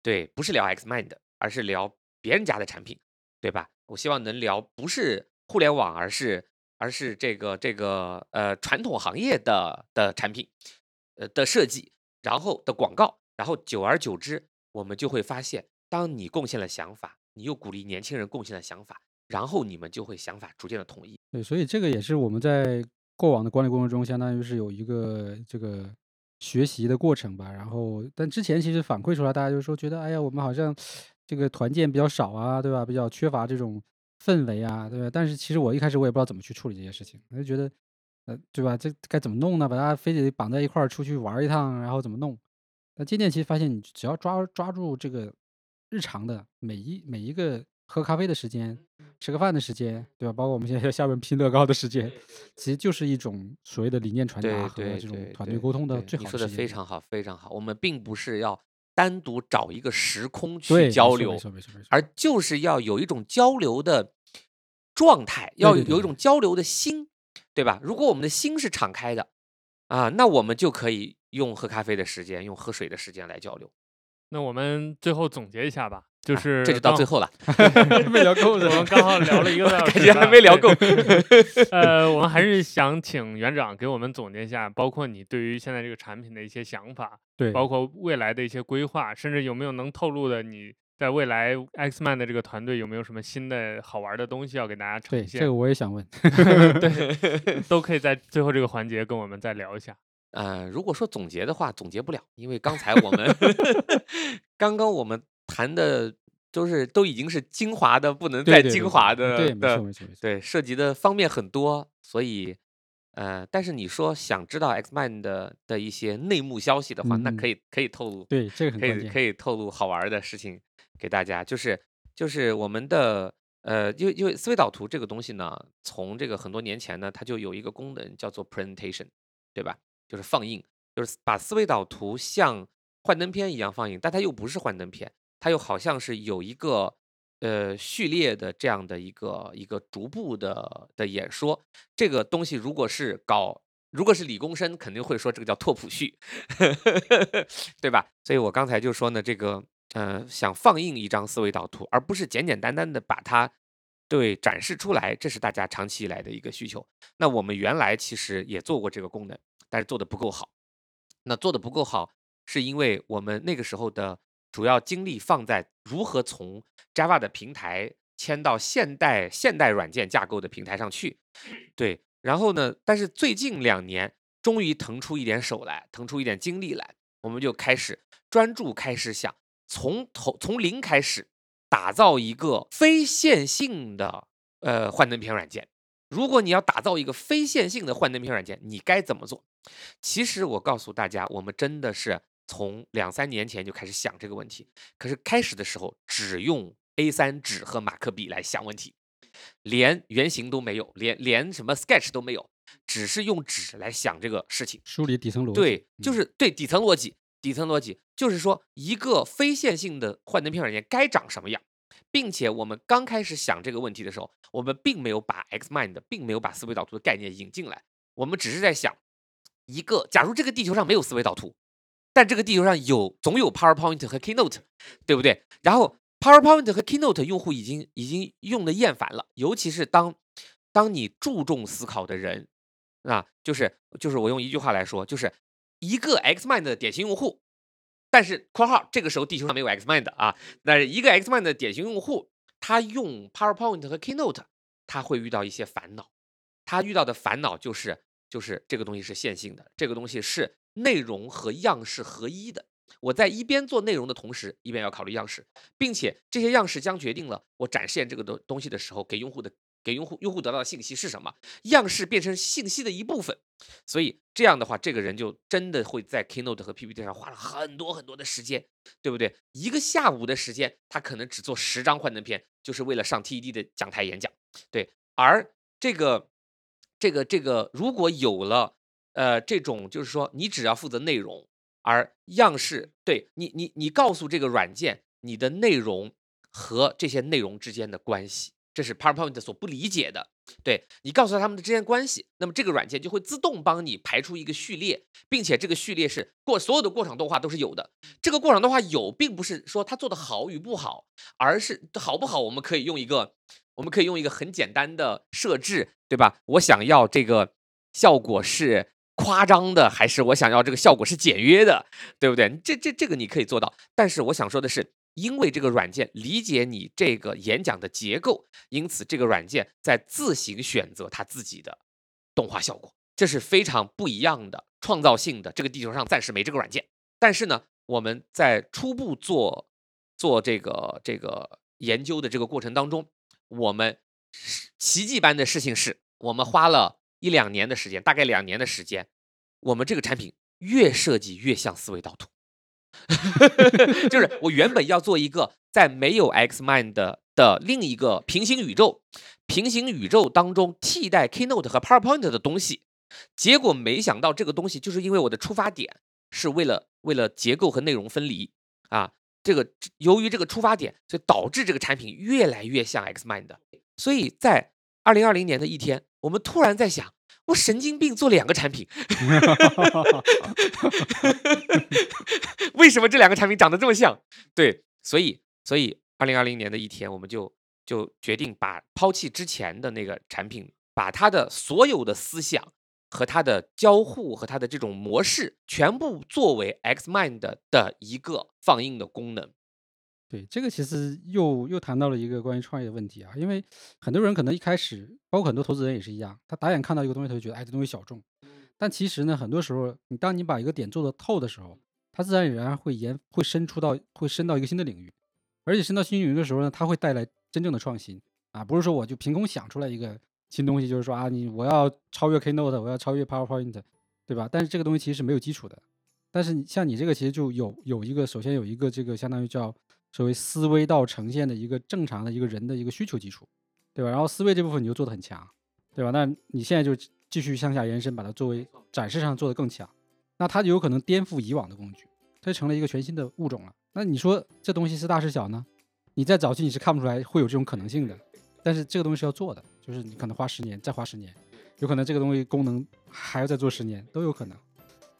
Speaker 2: 对，不是聊 Xmind，而是聊别人家的产品，对吧？我希望能聊不是互联网，而是而是这个这个呃传统行业的的产品，呃的设计，然后的广告，然后久而久之，我们就会发现，当你贡献了想法，你又鼓励年轻人贡献了想法，然后你们就会想法逐渐的统一。
Speaker 3: 对，所以这个也是我们在过往的管理过程中，相当于是有一个这个学习的过程吧。然后，但之前其实反馈出来，大家就说觉得，哎呀，我们好像这个团建比较少啊，对吧？比较缺乏这种氛围啊，对吧？但是其实我一开始我也不知道怎么去处理这些事情，我就觉得，呃，对吧？这该怎么弄呢？把大家非得绑在一块儿出去玩儿一趟，然后怎么弄？那渐渐其实发现，你只要抓抓住这个日常的每一每一个喝咖啡的时间、吃个饭的时间，对吧？包括我们现在在下面拼乐高的时间，其实就是一种所谓的理念传达和这种团队沟通的
Speaker 2: 对你说
Speaker 3: 最好时间点
Speaker 2: 的非常好，非常好。我们并不是要单独找一个时空，去交流。而就是要有一种交流的状态，要有一种交流的心，对吧？如果我们的心是敞开的啊，那我们就可以用喝咖啡的时间，用喝水的时间来交流。
Speaker 1: 那我们最后总结一下吧，就
Speaker 2: 啊
Speaker 1: 是
Speaker 2: 这就到最后了，
Speaker 3: 没聊够
Speaker 1: 我们刚好聊了一个半小时，
Speaker 2: 感觉还没聊够。
Speaker 1: 呃，我们还是想请园长给我们总结一下，包括你对于现在这个产品的一些想法，
Speaker 3: 对，
Speaker 1: 包括未来的一些规划，甚至有没有能透露的你在未来 Xman 的这个团队有没有什么新的好玩的东西要给大家呈现？
Speaker 3: 对这个我也想问。
Speaker 1: 对，都可以在最后这个环节跟我们再聊一下。
Speaker 2: 呃，如果说总结的话，总结不了，因为刚才我们刚刚我们谈的都是都已经是精华的不能再精华的
Speaker 3: 对，没
Speaker 2: 的
Speaker 3: 错没错没错。
Speaker 2: 对，涉及的方面很多，所以呃，但是你说想知道 Xmind 的的一些内幕消息的话，那可
Speaker 3: 嗯
Speaker 2: 以可以透露，
Speaker 3: 对，这个很
Speaker 2: 可。以可以透露好玩儿的事情给大家，就是就是我们的呃，因为因为思维导图这个东西呢，从这个很多年前呢，它就有一个功能叫做 presentation，对吧？就是放映，就是把思维导图像幻灯片一样放映，但它又不是幻灯片，它又好像是有一个呃序列的这样的一个一个逐步的的演说。这个东西如果是搞，如果是理工生，肯定会说这个叫拓扑序，对吧？所以我刚才就说呢，这个呃想放映一张思维导图，而不是简简单单的把它对展示出来，这是大家长期以来的一个需求。那我们原来其实也做过这个功能。但是做的不够好。那做的不够好，是因为我们那个时候的主要精力放在如何从 Java 的平台迁到现代现代软件架构的平台上去。对，然后呢，但是最近两年终于腾出一点手来，腾出一点精力来，我们就开始专注，开始想从头从零开始打造一个非线性的呃幻灯片软件。如果你要打造一个非线性的幻灯片软件，你该怎么做？其实我告诉大家，我们真的是从两三年前就开始想这个问题。可是开始的时候只用 A3 纸和马克笔来想问题，连原型都没有，连连什么 Sketch 都没有，只是用纸来想这个事情。
Speaker 3: 梳理底层逻辑，
Speaker 2: 对，
Speaker 3: 嗯
Speaker 2: 就是对底层逻辑，底层逻辑就是说一个非线性的幻灯片软件该长什么样，并且我们刚开始想这个问题的时候，我们并没有把 Xmind，并没有把思维导图的概念引进来，我们只是在想一个，假如这个地球上没有思维导图，但这个地球上有总有 PowerPoint 和 Keynote，对不对？然后 PowerPoint 和 Keynote 用户已经已经用的厌烦了，尤其是当当你注重思考的人啊，就是就是我用一句话来说，就是一个 Xmind 的典型用户，但是括号这个时候地球上没有 Xmind 啊，那一个 Xmind 的典型用户，他用 PowerPoint 和 Keynote，他会遇到一些烦恼，他遇到的烦恼就是就是这个东西是线性的，这个东西是内容和样式合一的。我在一边做内容的同时，一边要考虑样式，并且这些样式将决定了我展现这个东东西的时候，给用户的给用户用户得到的信息是什么。样式变成信息的一部分，所以这样的话，这个人就真的会在 Keynote 和 PPT 上花了很多很多的时间，对不对？一个下午的时间，他可能只做十张幻灯片，就是为了上 TED 的讲台演讲，对。而这个这个这个，如果有了呃这种，就是说你只要负责内容，而样式对你你你告诉这个软件你的内容和这些内容之间的关系，这是 PowerPoint 所不理解的。对你告诉他们的之间关系，那么这个软件就会自动帮你排出一个序列，并且这个序列是过所有的过场动画都是有的。这个过场动画有，并不是说它做的好与不好，而是好不好，我们可以用一个我们可以用一个很简单的设置，对吧？我想要这个效果是夸张的，还是我想要这个效果是简约的，对不对？这这这个你可以做到，但是我想说的是。因为这个软件理解你这个演讲的结构，因此这个软件在自行选择它自己的动画效果，这是非常不一样的创造性的。这个地球上暂时没这个软件，但是呢，我们在初步做做这个这个研究的这个过程当中，我们奇迹般的事情是，我们花了一两年的时间，大概两年的时间，我们这个产品越设计越像思维导图。就是我原本要做一个在没有 Xmind 的的另一个平行宇宙，平行宇宙当中替代 Keynote 和 PowerPoint 的东西，结果没想到这个东西就是因为我的出发点是为了为了结构和内容分离啊，这个由于这个出发点，所以导致这个产品越来越像 Xmind。所以在二零二零年的一天，我们突然在想。我神经病做两个产品，为什么这两个产品长得这么像？对，所以所以二零二零年的一天，我们就就决定把抛弃之前的那个产品，把它的所有的思想和它的交互和它的这种模式，全部作为 Xmind 的一个放映的功能。
Speaker 3: 对，这个其实又又谈到了一个关于创业的问题啊，因为很多人可能一开始，包括很多投资人也是一样，他打眼看到一个东西，他就觉得，哎，这东西小众。但其实呢，很多时候，你当你把一个点做得透的时候，它自然而然会延会伸出到会伸到一个新的领域，而且伸到新领域的时候呢，它会带来真正的创新啊，不是说我就凭空想出来一个新东西，就是说啊，你我要超越 Keynote，我要超越 PowerPoint，对吧？但是这个东西其实是没有基础的。但是你像你这个，其实就有有一个，首先有一个这个相当于叫。作为思维到呈现的一个正常的一个人的一个需求基础，对吧？然后思维这部分你就做的很强，对吧？那你现在就继续向下延伸，把它作为展示上做的更强，那它就有可能颠覆以往的工具，它就成了一个全新的物种了。那你说这东西是大是小呢？你在早期你是看不出来会有这种可能性的，但是这个东西是要做的，就是你可能花十年，再花十年，有可能这个东西功能还要再做十年都有可能，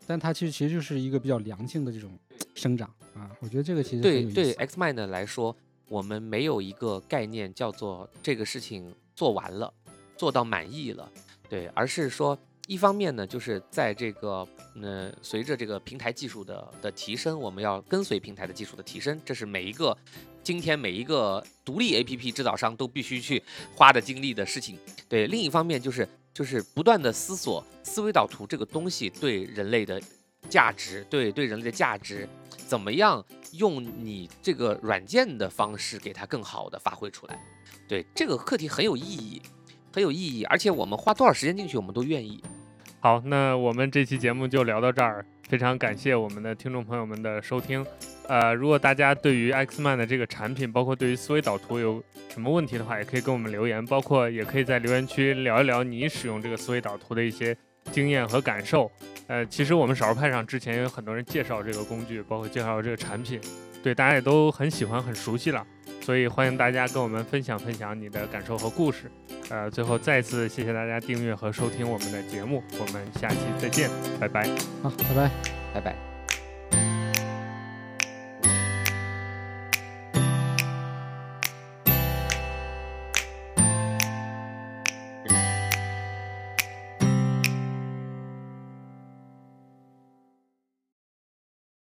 Speaker 3: 但它其实其实就是一个比较良性的这种生长。啊，我觉得这个其实
Speaker 2: 对对 Xmind 来说，我们没有一个概念叫做这个事情做完了，做到满意了，对，而是说一方面呢，就是在这个嗯、呃随着这个平台技术的的提升，我们要跟随平台的技术的提升，这是每一个今天每一个独立 APP 制造商都必须去花的精力的事情。对，另一方面就是就是不断的思索思维导图这个东西对人类的价值，对对人类的价值，怎么样用你这个软件的方式给它更好的发挥出来。对，这个课题很有意义，很有意义，而且我们花多少时间进去，我们都愿意。
Speaker 1: 好，那我们这期节目就聊到这儿，非常感谢我们的听众朋友们的收听。呃，如果大家对于 Xman 的这个产品，包括对于思维导图有什么问题的话，也可以跟我们留言，包括也可以在留言区聊一聊你使用这个思维导图的一些经验和感受。呃，其实我们少数派上之前有很多人介绍这个工具，包括介绍这个产品，对大家也都很喜欢、很熟悉了。所以欢迎大家跟我们分享分享你的感受和故事。呃，最后再次谢谢大家订阅和收听我们的节目，我们下期再见，拜拜。
Speaker 3: 好，拜拜。
Speaker 2: 拜拜。